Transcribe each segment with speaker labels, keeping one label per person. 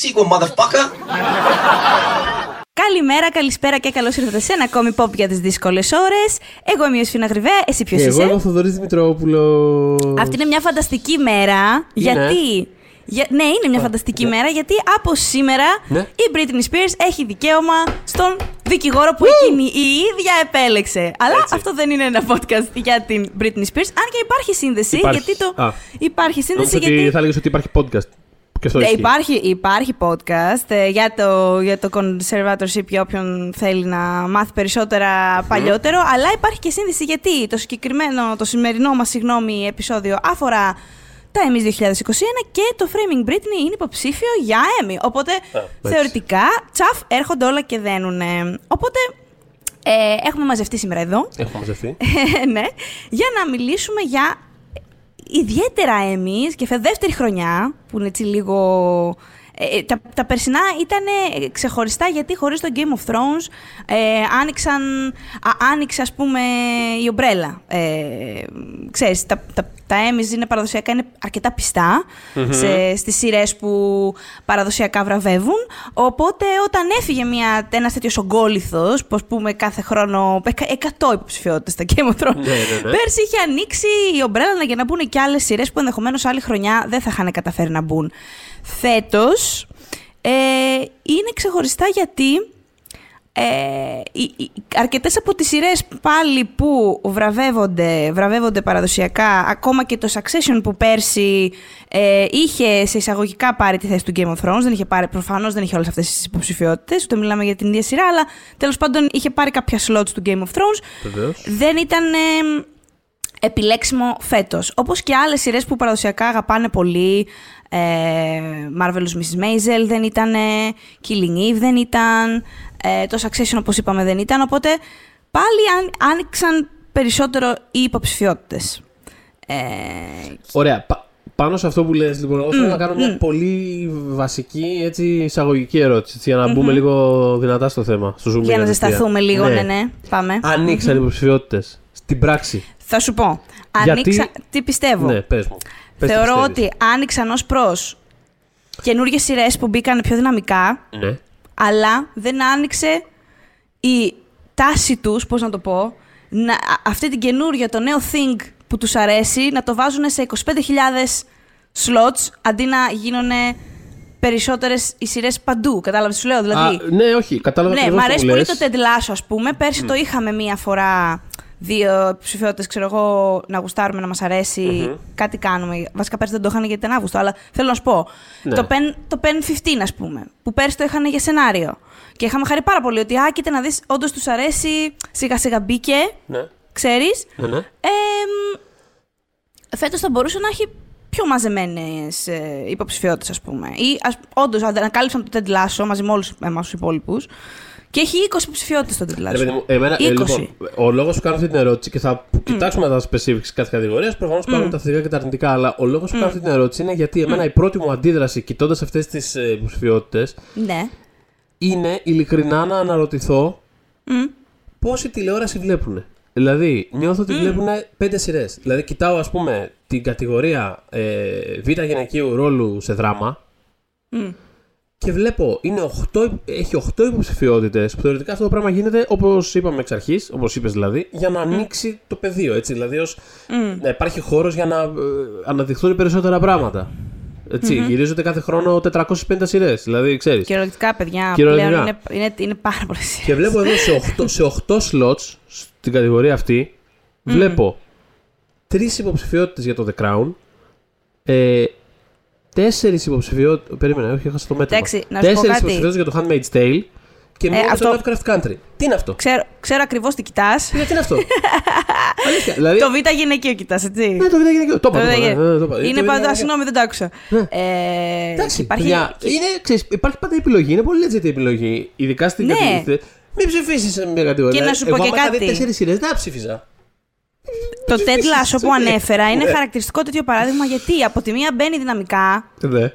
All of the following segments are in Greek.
Speaker 1: that sequel, motherfucker.
Speaker 2: Καλημέρα, καλησπέρα και καλώς ήρθατε σε ένα ακόμη pop για τις δύσκολες ώρες. Εγώ είμαι η Ιωσήφινα Γρυβέ, εσύ ποιος
Speaker 3: Και
Speaker 2: είσαι;
Speaker 3: εγώ είμαι ο Θοδωρής Δημητρόπουλος.
Speaker 2: Αυτή είναι μια φανταστική μέρα. Γιατί. Για... Ναι, είναι μια φανταστική μέρα γιατί από σήμερα
Speaker 3: Ναι.
Speaker 2: η Britney Spears έχει δικαίωμα στον δικηγόρο που εκείνη η ίδια επέλεξε. Αλλά
Speaker 3: Έτσι.
Speaker 2: αυτό δεν είναι ένα podcast για την Britney Spears. Αν και υπάρχει σύνδεση.
Speaker 3: Υπάρχει.
Speaker 2: Γιατί το...
Speaker 3: Α.
Speaker 2: Υπάρχει σύνδεση
Speaker 3: Νόμιζα
Speaker 2: γιατί.
Speaker 3: ότι θα έλεγες ότι υπάρχει podcast. Και αυτό
Speaker 2: Ναι,
Speaker 3: ισχύει.
Speaker 2: υπάρχει, υπάρχει podcast ε, για, το, για το conservatorship για όποιον θέλει να μάθει περισσότερα παλιότερο, αλλά υπάρχει και σύνδεση γιατί το συγκεκριμένο, το σημερινό μας συγγνώμη επεισόδιο αφορά τα Emmys 2021 και το Framing Britney είναι υποψήφιο για Emmy. Οπότε
Speaker 3: εντάξει.
Speaker 2: θεωρητικά τσαφ έρχονται όλα και δένουνε. Οπότε ε, έχουμε μαζευτεί σήμερα εδώ
Speaker 3: Έχω μαζευτεί.
Speaker 2: ναι, για να μιλήσουμε για ιδιαίτερα εμείς και φε- δεύτερη χρονιά, που είναι έτσι λίγο... ε, ε, τα, τα περσινά ήταν ξεχωριστά γιατί χωρίς το Game of Thrones ε, άνοιξαν, α, άνοιξε ας πούμε η ομπρέλα. Ε, ξέρεις, τα, τα, τα Emmys είναι παραδοσιακά είναι αρκετά πιστά σε, στις σειρές που παραδοσιακά βραβεύουν. Οπότε όταν έφυγε μια, ένας τέτοιος ογκόληθος, που ας πούμε κάθε χρόνο εκα- 100 υποψηφιότητες στα Game of Thrones,
Speaker 3: Ναι, ναι, ναι.
Speaker 2: πέρσι είχε ανοίξει η ομπρέλα για να μπουν και άλλες σειρές που ενδεχομένως άλλη χρονιά δεν θα είχαν καταφέρει να μπουν. Φέτος ε, είναι ξεχωριστά γιατί ε, οι- οι- αρκετές από τις σειρές πάλι που βραβεύονται, βραβεύονται παραδοσιακά, ακόμα και το Succession που πέρσι ε, είχε σε εισαγωγικά πάρει τη θέση του Game of Thrones, δεν είχε πάρει προφανώς, δεν είχε όλες αυτές τις υποψηφιότητες, ούτε μιλάμε για την ίδια σειρά, αλλά τέλος πάντων είχε πάρει κάποια slots του Game of Thrones,
Speaker 3: Βεβαίως.
Speaker 2: δεν ήταν ε, επιλέξιμο φέτος. Όπως και άλλες σειρές που παραδοσιακά αγαπάνε πολύ, ε, Marvelous Mrs. Maisel δεν ήταν, Killing Eve δεν ήταν, ε, το Succession όπως είπαμε δεν ήταν, οπότε πάλι αν, άνοιξαν περισσότερο οι υποψηφιότητες. Ε,
Speaker 3: Ωραία. Πα- πάνω σε αυτό που λες, λοιπόν, εγώ θέλω να κάνω μια πολύ βασική έτσι, εισαγωγική ερώτηση. έτσι, για να μπούμε λίγο δυνατά στο θέμα. Στο zoom
Speaker 2: για να
Speaker 3: κατευθείαν.
Speaker 2: ζεσταθούμε λίγο, ναι, ναι, πάμε.
Speaker 3: Ανοίξαν οι υποψηφιότητες στην πράξη.
Speaker 2: Θα σου πω,
Speaker 3: Γιατί-
Speaker 2: άνοιξα, τι πιστεύω;
Speaker 3: Ναι, πες μου. Πες τι
Speaker 2: Θεωρώ
Speaker 3: πιστεύεις.
Speaker 2: ότι άνοιξαν ως προς καινούργιες σειρές που μπήκαν πιο δυναμικά,
Speaker 3: Ναι.
Speaker 2: αλλά δεν άνοιξε η τάση τους, πώς να το πω, να, α- αυτή την καινούργια, το νέο thing που τους αρέσει, να το βάζουν σε 25.000 slots, αντί να γίνουν περισσότερες οι σειρές παντού. Κατάλαβες τι σου λέω, δηλαδή.
Speaker 3: Α, ναι, όχι, κατάλαβα
Speaker 2: ναι,
Speaker 3: ακριβώς
Speaker 2: μ'
Speaker 3: τι
Speaker 2: αρέσει
Speaker 3: μου
Speaker 2: πολύ
Speaker 3: λες.
Speaker 2: το Ted Lasso, ας πούμε. Πέρσι το είχαμε μία φορά δύο ψηφιότητες, ξέρω εγώ, να γουστάρουμε, να μας αρεσει Κάτι κάνουμε. Βασικά πέρσι δεν το είχαν γιατί ήταν Αύγουστο, αλλά θέλω να σου πω.
Speaker 3: Ναι.
Speaker 2: Το, pen, το Pen 15, ας πούμε, που πέρσι το είχαν για σενάριο. Και είχαμε χαρεί πάρα πολύ ότι, α, κοίτα να δεις, όντως τους αρέσει, σιγά σιγά μπήκε,
Speaker 3: Ναι,
Speaker 2: ξέρεις.
Speaker 3: ναι, ναι.
Speaker 2: Ε, Φέτος θα μπορούσε να έχει πιο μαζεμένες ε, υποψηφιότητες, ας πούμε. Ή ας, όντως ανακάλυψαν το Ted Lasso μαζί με όλους εμάς τους υπόλοιπους. Και έχει 20 υποψηφιότητες το Ted
Speaker 3: Ρε
Speaker 2: Lasso.
Speaker 3: παιδί μου, εμένα, ε,
Speaker 2: 20.
Speaker 3: λοιπόν, ο λόγος που κάνω αυτή την ερώτηση και θα κοιτάξουμε τα specifics κάθε κατηγορίας, προφανώς πάρουμε τα θετικά και τα αρνητικά. Αλλά ο λόγος που κάνω αυτή την ερώτηση είναι γιατί εμένα η πρώτη μου αντίδραση κοιτώντας αυτές τις υποψηφιότητες
Speaker 2: Ναι.
Speaker 3: είναι ειλικρινά να αναρωτηθώ
Speaker 2: Μμ.
Speaker 3: πόση τηλεόραση βλέπουν. Δηλαδή, νιώθω ότι βλέπουν πέντε σειρές. Δηλαδή, κοιτάω, ας πούμε, την κατηγορία ε, β' γυναικείου ρόλου σε δράμα
Speaker 2: Μμ.
Speaker 3: Και βλέπω, είναι 8, έχει 8 υποψηφιότητες που θεωρητικά αυτό το πράγμα γίνεται όπως είπαμε εξ αρχής, όπως είπες δηλαδή, για να ανοίξει το πεδίο. Έτσι, δηλαδή, ως, να υπάρχει χώρος για να ε, αναδειχθούν περισσότερα πράγματα. Έτσι, γυρίζονται κάθε χρόνο 450 σειρές. Δηλαδή, ξέρεις.
Speaker 2: Κυριολεκτικά, παιδιά,
Speaker 3: Κυριολεκτικά.
Speaker 2: πλέον είναι, είναι, είναι πάρα πολλές
Speaker 3: Και βλέπω εδώ σε 8, σε 8 slots στην κατηγορία αυτή, βλέπω τρεις υποψηφιότητες για το The Crown, ε, τέσσερις υποψηφιότητε. Περίμενα, όχι, έχασα το μέτρο.
Speaker 2: Εντάξει, να σου πω
Speaker 3: Τέσσερις
Speaker 2: κάτι.
Speaker 3: υποψηφιότητες για το Handmaid's Tale και μία για
Speaker 2: αυτό-
Speaker 3: το Lovecraft Country. Τι είναι αυτό;
Speaker 2: Ξέρω, ξέρω ακριβώς τι κοιτάς.
Speaker 3: Τι είναι αυτό; Αλήθεια. Δηλαδή,
Speaker 2: το Β γυναικείο κοιτάς, έτσι.
Speaker 3: ναι, το βίντεο γυναικείο. Το
Speaker 2: Το
Speaker 3: είπα.
Speaker 2: Β'
Speaker 3: το είπα,
Speaker 2: γυναικείο.
Speaker 3: ναι, το είπα.
Speaker 2: Είναι
Speaker 3: Το
Speaker 2: πάντα,
Speaker 3: βίντεο
Speaker 2: συγγνώμη, δεν το άκουσα.
Speaker 3: Ναι.
Speaker 2: Ε,
Speaker 3: Εντάξει,
Speaker 2: υπάρχει,
Speaker 3: παιδιά, είναι, ξέρεις, υπάρχει πάντα επιλογή. Είναι πολύ legit η επιλογή. Ειδικά στην
Speaker 2: Ναι.
Speaker 3: κατηγορία. Μην ψηφίσεις σε μια κατηγορία.
Speaker 2: Και να σου πω
Speaker 3: Εγώ,
Speaker 2: και
Speaker 3: άμα είχα δει
Speaker 2: κάτι.
Speaker 3: τέσσερις σειρές, δεν θα ψήφιζα.
Speaker 2: Το Ted Lasso που
Speaker 3: Ναι.
Speaker 2: ανέφερα είναι
Speaker 3: Ναι.
Speaker 2: χαρακτηριστικό τέτοιο παράδειγμα γιατί από τη μία μπαίνει δυναμικά
Speaker 3: Ναι.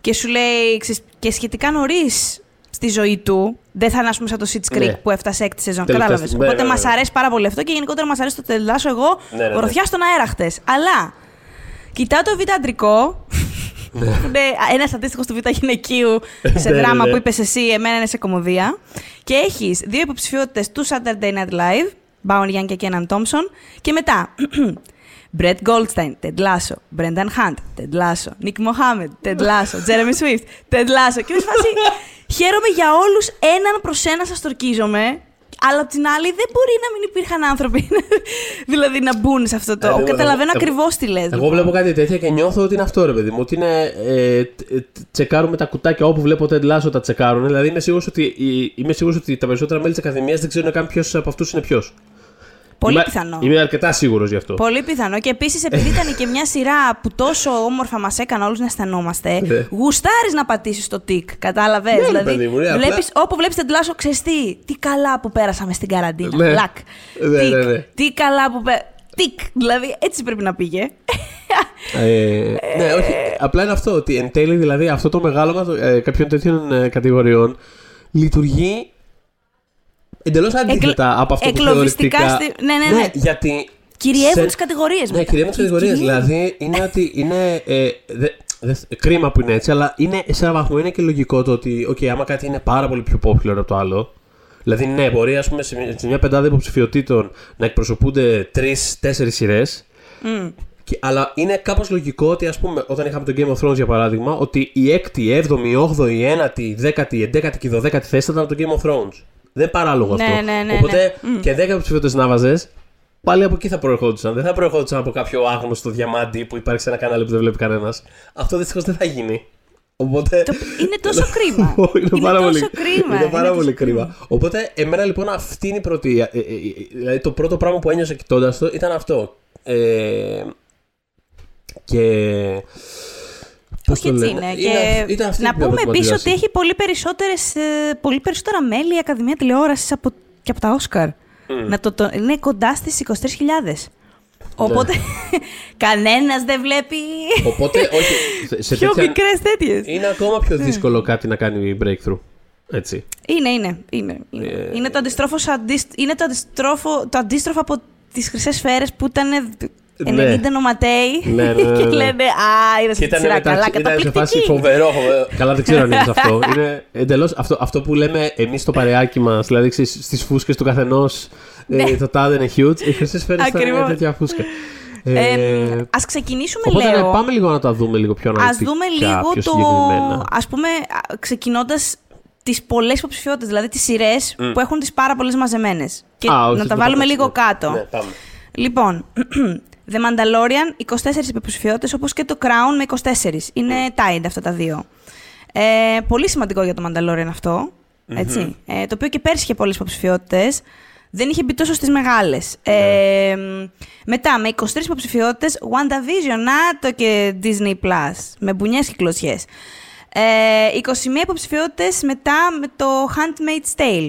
Speaker 2: και σου λέει ξέρεις, και σχετικά νωρίς στη ζωή του. Δεν θα είναι, ας πούμε, σαν το Sitch Creek
Speaker 3: Ναι.
Speaker 2: που έφτασε έκτη σεζόν.
Speaker 3: Τελευταία
Speaker 2: Κατάλαβες.
Speaker 3: στιγμή.
Speaker 2: Οπότε
Speaker 3: Ναι, ναι,
Speaker 2: μας
Speaker 3: ναι.
Speaker 2: αρέσει πάρα πολύ αυτό και γενικότερα μας αρέσει το Ted Lasso. Εγώ
Speaker 3: Ναι, ναι, ναι.
Speaker 2: γροθιά στον αέρα χτες. Αλλά κοιτάω το β' αντρικό που είναι ένας αντίστοιχος του Β' γυναικείου σε
Speaker 3: Ναι, ναι,
Speaker 2: δράμα
Speaker 3: ναι.
Speaker 2: που είπες εσύ, εμένα είναι σε κομμωδία. Και έχεις δύο υποψηφιότητες του Saturday Night Live, Bowen Young και Kenan Thompson. Και μετά. Brett Goldstein, Ted Lasso, Brendan Hunt, Ted Lasso, Nick Mohammed, Ted Lasso, Jeremy Swift, Ted Lasso. Και είμαι σε φάση, χαίρομαι για όλους, έναν προς ένα σας τορκίζομαι, αλλά απ' την άλλη δεν μπορεί να μην υπήρχαν άνθρωποι δηλαδή να μπουν σε αυτό το.
Speaker 3: Ε, εγώ-
Speaker 2: Καταλαβαίνω
Speaker 3: εγώ-
Speaker 2: ακριβώς τι λες.
Speaker 3: Εγώ βλέπω κάτι τέτοια και νιώθω ότι είναι αυτό ρε παιδί μου. Ότι είναι. Ε, τ- ε, τσεκάρουμε τα κουτάκια όπου βλέπω Ted Lasso τα τσεκάρουν. Δηλαδή είμαι σίγουρος ότι, η- είμαι σίγουρος ότι τα περισσότερα μέλη της Ακαδημίας δεν ξέρουν καν ποιος από αυτούς είναι ποιος.
Speaker 2: Πολύ
Speaker 3: είμαι,
Speaker 2: πιθανό.
Speaker 3: Είμαι αρκετά σίγουρος γι' αυτό.
Speaker 2: Πολύ πιθανό. Και επίσης, επειδή ήταν και μια σειρά που τόσο όμορφα μας έκανε όλους να αισθανόμαστε,
Speaker 3: Ναι.
Speaker 2: γουστάρεις να πατήσεις το τικ. Κατάλαβες;
Speaker 3: Ναι, ρε
Speaker 2: δηλαδή,
Speaker 3: παιδί μου, ναι, απλά-
Speaker 2: βλέπεις, όπου βλέπεις την τλάσο, ξέρεις τι, τι καλά που πέρασαμε στην καραντίνα.
Speaker 3: Ναι.
Speaker 2: Λακ.
Speaker 3: Ναι,
Speaker 2: Τικ.
Speaker 3: ναι, ναι.
Speaker 2: Τι καλά που πέρασαμε. Τικ. Δηλαδή, έτσι πρέπει να πήγε.
Speaker 3: Ε, ναι, όχι. Απλά είναι αυτό. Ότι εν τέλει δηλαδή αυτό το μεγάλωμα ε, κάποιων τέτοιων ε, κατηγοριών λειτουργεί εντελώς αντίθετα από αυτό που
Speaker 2: εκλογιστικά
Speaker 3: θεωρητικά.
Speaker 2: στη- ναι, ναι, ναι.
Speaker 3: γιατί.
Speaker 2: Κυριεύουν
Speaker 3: σε-
Speaker 2: τις κατηγορίες
Speaker 3: Ναι, κυριεύουν τις κατηγορίες. Δηλαδή είναι ότι είναι. Ε, δε, δε, κρίμα που είναι έτσι, αλλά είναι σε έναν βαθμό είναι και λογικό το ότι, OK, άμα κάτι είναι πάρα πολύ πιο popular από το άλλο. Δηλαδή, ναι, μπορεί ας πούμε, σε, μια- σε μια πεντάδα υποψηφιωτήτων να εκπροσωπούνται τρει-τέσσερι σειρές.
Speaker 2: Μμ.
Speaker 3: Και- Αλλά είναι κάπως λογικό ότι, ας πούμε, όταν είχαμε το Game of Thrones για παράδειγμα, ότι η έκτη, η έβδομη, η όγδοη, η ένατη, η δέκατη, η εντέκατη και η δωδέκατη θέση θα ήταν από το Game of Thrones. Δεν είναι παράλογο
Speaker 2: Ναι,
Speaker 3: αυτό.
Speaker 2: ναι, ναι,
Speaker 3: Οπότε
Speaker 2: ναι.
Speaker 3: και δέκα ψηφιότητες να βάζες, πάλι από εκεί θα προερχόντουσαν. Δεν θα προερχόντουσαν από κάποιο άγνωστο διαμάντι που υπάρχει σε ένα κανάλι που δεν βλέπει κανένας. Αυτό δυστυχώς δεν θα γίνει. Οπότε.
Speaker 2: Το- Είναι τόσο κρίμα.
Speaker 3: είναι, πάρα
Speaker 2: τόσο
Speaker 3: πολύ,
Speaker 2: κρίμα.
Speaker 3: Είναι πάρα
Speaker 2: τόσο
Speaker 3: πολύ κρίμα. Οπότε, εμένα λοιπόν αυτή είναι η πρώτη. ε, ε, ε, δηλαδή, το πρώτο πράγμα που ένιωσα κοιτώντας το ήταν αυτό. Ε, και. Πώς
Speaker 2: Όχι
Speaker 3: το
Speaker 2: έτσι
Speaker 3: λένε,
Speaker 2: είναι. Και
Speaker 3: ήταν αυτή
Speaker 2: να
Speaker 3: η πιο
Speaker 2: πούμε επίσης
Speaker 3: προβληματική
Speaker 2: ότι έχει πολύ, περισσότερες, ε, πολύ περισσότερα μέλη η Ακαδημία Τηλεόρασης από, και από τα Όσκαρ. Να το, το, είναι κοντά στις 23.000. Οπότε κανένας δεν βλέπει
Speaker 3: Οπότε, όχι. σε- σε
Speaker 2: πιο
Speaker 3: τέτοια-
Speaker 2: μικρές τέτοιες.
Speaker 3: Είναι ακόμα πιο δύσκολο κάτι να κάνει breakthrough. Έτσι.
Speaker 2: Είναι, είναι. Είναι, είναι.
Speaker 3: Ε,
Speaker 2: είναι, το, αντιστρόφο, αντίστ- είναι το, αντιστρόφο, το αντίστροφο από τις χρυσές σφαίρες που ήταν 90
Speaker 3: Ναι.
Speaker 2: νοματέοι
Speaker 3: Ναι, ναι, ναι,
Speaker 2: και
Speaker 3: ναι.
Speaker 2: λένε Α, είδε
Speaker 3: Και
Speaker 2: τη σειρά.
Speaker 3: μετά-
Speaker 2: Καλά,
Speaker 3: ήταν σε φάση
Speaker 2: καταπληκτική.
Speaker 3: φοβερό, φοβερό. Καλά, δεν ξέρω αν είναι αυτό. Είναι εντελώς αυτό, αυτό που λέμε εμείς στο παρεάκι μας, δηλαδή στις φούσκες του καθενός.
Speaker 2: Ναι.
Speaker 3: το τάδε είναι huge. Οι χρυσές σφαίρε ήταν μια
Speaker 2: Ακριβώς.
Speaker 3: τέτοια φούσκα.
Speaker 2: Ε,
Speaker 3: Ε,
Speaker 2: ας ξεκινήσουμε,
Speaker 3: Οπότε ναι,
Speaker 2: λέω.
Speaker 3: πάμε λίγο να τα δούμε λίγο πιο
Speaker 2: Ας
Speaker 3: αναλυτικά.
Speaker 2: δούμε λίγο
Speaker 3: πιο
Speaker 2: το.
Speaker 3: συγκεκριμένα.
Speaker 2: Ας πούμε, ξεκινώντας τις πολλές υποψηφιότητες, δηλαδή τις σειρές που έχουν τις πάρα πολλές μαζεμένες. Και
Speaker 3: Α, όχι,
Speaker 2: να τα
Speaker 3: το
Speaker 2: βάλουμε
Speaker 3: πάμε
Speaker 2: λίγο
Speaker 3: έτσι, ναι.
Speaker 2: κάτω.
Speaker 3: Ναι, πάμε.
Speaker 2: Λοιπόν, The Mandalorian, 24 υποψηφιότητες, όπως και το Crown με 24. Είναι tied αυτά τα δύο. Ε, πολύ σημαντικό για το Mandalorian αυτό, έτσι. Ε, το οποίο και πέρσι είχε πολλές υποψηφιότητες. Δεν είχε μπει τόσο στις μεγάλες. Ε, μετά, με 23 υποψηφιότητες, WandaVision, να το και Disney+, Plus, με μπουνιές και κλωτσιές. Ε, 21 υποψηφιότητες μετά με το Handmaid's Tale.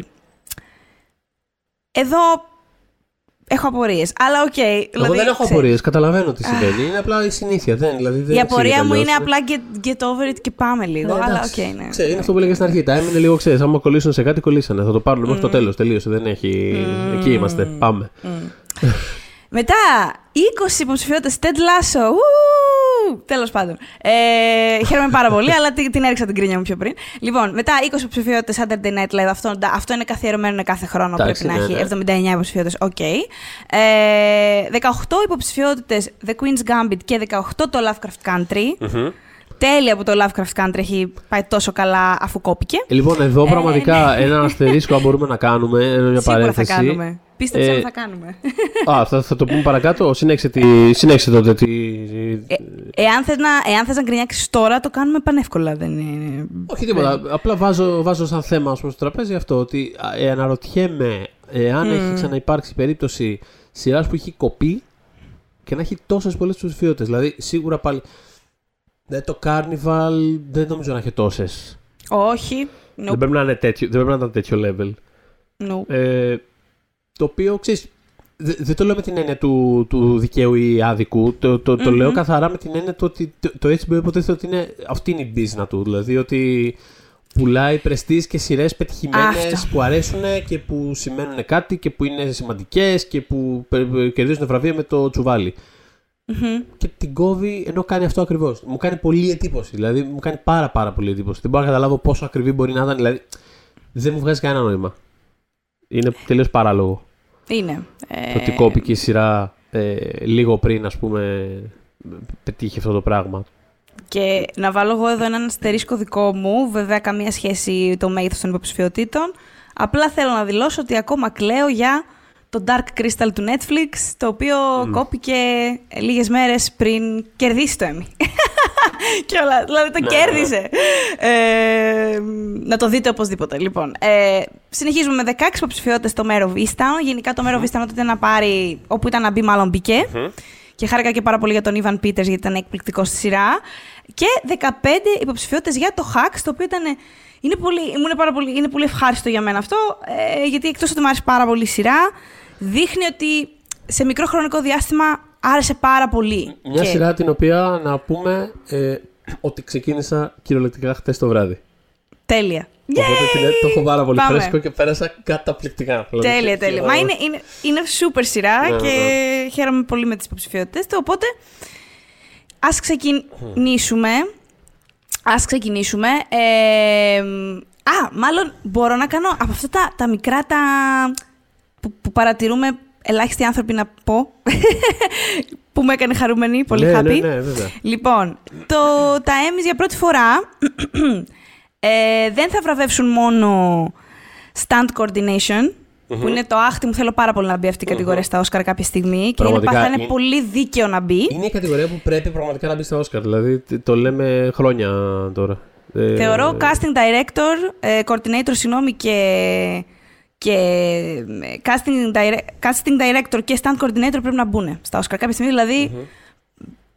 Speaker 2: Εδώ έχω απορίες, αλλά οκ.
Speaker 3: Εγώ
Speaker 2: δηλαδή,
Speaker 3: δεν έχω
Speaker 2: ξέρεις,
Speaker 3: απορίες, καταλαβαίνω τι συμβαίνει. Είναι απλά η συνήθεια. Δεν, δηλαδή, δεν
Speaker 2: Η απορία
Speaker 3: εξηγείται
Speaker 2: μου
Speaker 3: αλλιώς.
Speaker 2: είναι απλά get, get over it και πάμε λίγο.
Speaker 3: Ναι,
Speaker 2: αλλά
Speaker 3: εντάξει.
Speaker 2: οκ, ναι.
Speaker 3: Ξέρεις, είναι αυτό που έλεγα στην αρχή. Τα έμεινε λίγο, ξέρεις. Άμα κολλήσουν σε κάτι, κολλήσανε. Θα το πάρουν μέχρι το τέλος. Τελείωσε. Δεν έχει. Εκεί είμαστε. Πάμε.
Speaker 2: Μετά, 20 υποψηφιότητες Ted Lasso. Τέλος πάντων. Ε, χαίρομαι πάρα πολύ, αλλά την, την έριξα την γκρίνια μου πιο πριν. Λοιπόν, μετά 20 υποψηφιότητες Saturday Night Live. Αυτό, αυτό είναι καθιερωμένο κάθε χρόνο.
Speaker 3: Εντάξει,
Speaker 2: πρέπει να
Speaker 3: ναι,
Speaker 2: έχει 79 υποψηφιότητες. Οκ. Ε, 18 υποψηφιότητες The Queen's Gambit και 18 το Lovecraft Country. Τέλεια που το Lovecraft Country έχει πάει τόσο καλά αφού κόπηκε.
Speaker 3: Ε, Λοιπόν, εδώ
Speaker 2: Ε,
Speaker 3: πραγματικά ένα αστερίσκο αν μπορούμε να κάνουμε. Ένα μια
Speaker 2: Σίγουρα θα
Speaker 3: παρένθεση.
Speaker 2: κάνουμε. Πίστεψε
Speaker 3: Ε,
Speaker 2: ότι θα κάνουμε.
Speaker 3: Α, θα, θα το πούμε παρακάτω. Συνέχισε, τη, συνέχισε τότε τη.
Speaker 2: Ε, εάν θες να, εάν θες να γκρινιάξεις τώρα, το κάνουμε πανεύκολα. Δεν είναι...
Speaker 3: Όχι τίποτα. Απλά βάζω, βάζω σαν θέμα ας πούμε, στο τραπέζι αυτό ότι ε, αναρωτιέμαι εάν έχει ξαναυπάρξει περίπτωση σειράς που έχει κοπεί και να έχει τόσες πολλές ψηφιότητε. Δηλαδή, σίγουρα πάλι. Ναι, το Carnival δεν νομίζω να έχει τόσες.
Speaker 2: Όχι.
Speaker 3: Δεν,
Speaker 2: Nope.
Speaker 3: πρέπει να είναι τέτοιο, δεν πρέπει να ήταν τέτοιο level.
Speaker 2: Nope.
Speaker 3: Ε, το οποίο ξέρεις. Δεν το λέω με την έννοια του, του δικαίου ή άδικου. Το, το, το λέω καθαρά με την έννοια του ότι το, το HBO υποτίθεται ότι είναι, αυτή είναι η business του. Δηλαδή ότι πουλάει πρεστής και σειρές πετυχημένες
Speaker 2: Αυτό.
Speaker 3: που αρέσουν και που σημαίνουν κάτι και που είναι σημαντικές και που πε- κερδίζουν βραβεία με το τσουβάλι. και την κόβει ενώ κάνει αυτό ακριβώς. Μου κάνει πολύ εντύπωση. Δηλαδή μου κάνει πάρα πάρα πολύ εντύπωση. Δεν μπορώ να καταλάβω πόσο ακριβή μπορεί να ήταν. Δηλαδή δεν μου βγάζει κανένα νόημα. Είναι τελείως παράλογο.
Speaker 2: Είναι.
Speaker 3: Το ότι κόπηκε η σειρά ε, λίγο πριν, ας πούμε, πετύχει αυτό το πράγμα.
Speaker 2: Και να βάλω εγώ εδώ έναν αστερίσκο δικό μου, βέβαια καμία σχέση το μέγεθος των υποψηφιότητων. Απλά θέλω να δηλώσω ότι ακόμα κλαίω για το Dark Crystal του Netflix, το οποίο κόπηκε λίγες μέρες πριν κερδίσει το Emmy. και όλα, δηλαδή το
Speaker 3: Ναι,
Speaker 2: κέρδισε. Ε, να το δείτε οπωσδήποτε. Λοιπόν, ε, συνεχίζουμε με 16 υποψηφιότητες στο Mare of Easttown. Γενικά το Mare of Easttown όταν ήταν να πάρει, όπου ήταν να μπει μάλλον μπήκε. Και χάρηκα και πάρα πολύ για τον Ivan Peters γιατί ήταν εκπληκτικό στη σειρά. Και 15 υποψηφιότητες για το Hacks, το οποίο ήταν. Είναι πολύ, ήμουν πάρα πολύ, είναι πολύ ευχάριστο για μένα αυτό, ε, γιατί εκτός ότι μου άρεσε πάρα πολύ η σειρά, δείχνει ότι σε μικρό χρονικό διάστημα άρεσε πάρα πολύ.
Speaker 3: Μια
Speaker 2: Και-
Speaker 3: σειρά την οποία να πούμε ε, ότι ξεκίνησα κυριολεκτικά χτες το βράδυ.
Speaker 2: Τέλεια.
Speaker 3: Οπότε την, το έχω πάρα πολύ
Speaker 2: Πάμε.
Speaker 3: φρέσκο και πέρασα καταπληκτικά. Δηλαδή,
Speaker 2: Τέλεια,
Speaker 3: και-
Speaker 2: τέλεια.
Speaker 3: και-
Speaker 2: Μα είναι, είναι, είναι super σειρά
Speaker 3: Ναι,
Speaker 2: και χαίρομαι πολύ με τις υποψηφιότητες του. Οπότε, ας ξεκινήσουμε. Ας ξεκινήσουμε. Ε, α, μάλλον μπορώ να κάνω από αυτά τα, τα μικρά τα, που, που παρατηρούμε ελάχιστοι άνθρωποι να πω. που με έκανε χαρούμενη, πολύ
Speaker 3: ναι,
Speaker 2: happy.
Speaker 3: Ναι, ναι, βέβαια.
Speaker 2: Λοιπόν, το, τα Emmys για πρώτη φορά ε, δεν θα βραβεύσουν μόνο stunt coordination, που είναι το άχτι μου, θέλω πάρα πολύ να μπει αυτή η κατηγορία στα Όσκαρ κάποια στιγμή και είναι,
Speaker 3: Πραγματικά,
Speaker 2: θα είναι
Speaker 3: είναι-
Speaker 2: πολύ δίκαιο να μπει.
Speaker 3: Είναι η κατηγορία που πρέπει πραγματικά να μπει στα Όσκαρ. Δηλαδή τ- το λέμε χρόνια τώρα. Ε,
Speaker 2: Θεωρώ casting director, ε, coordinator, συγγνώμη, και, και ε, casting, direct- casting director και stunt coordinator πρέπει να μπουν στα Όσκαρ κάποια στιγμή, δηλαδή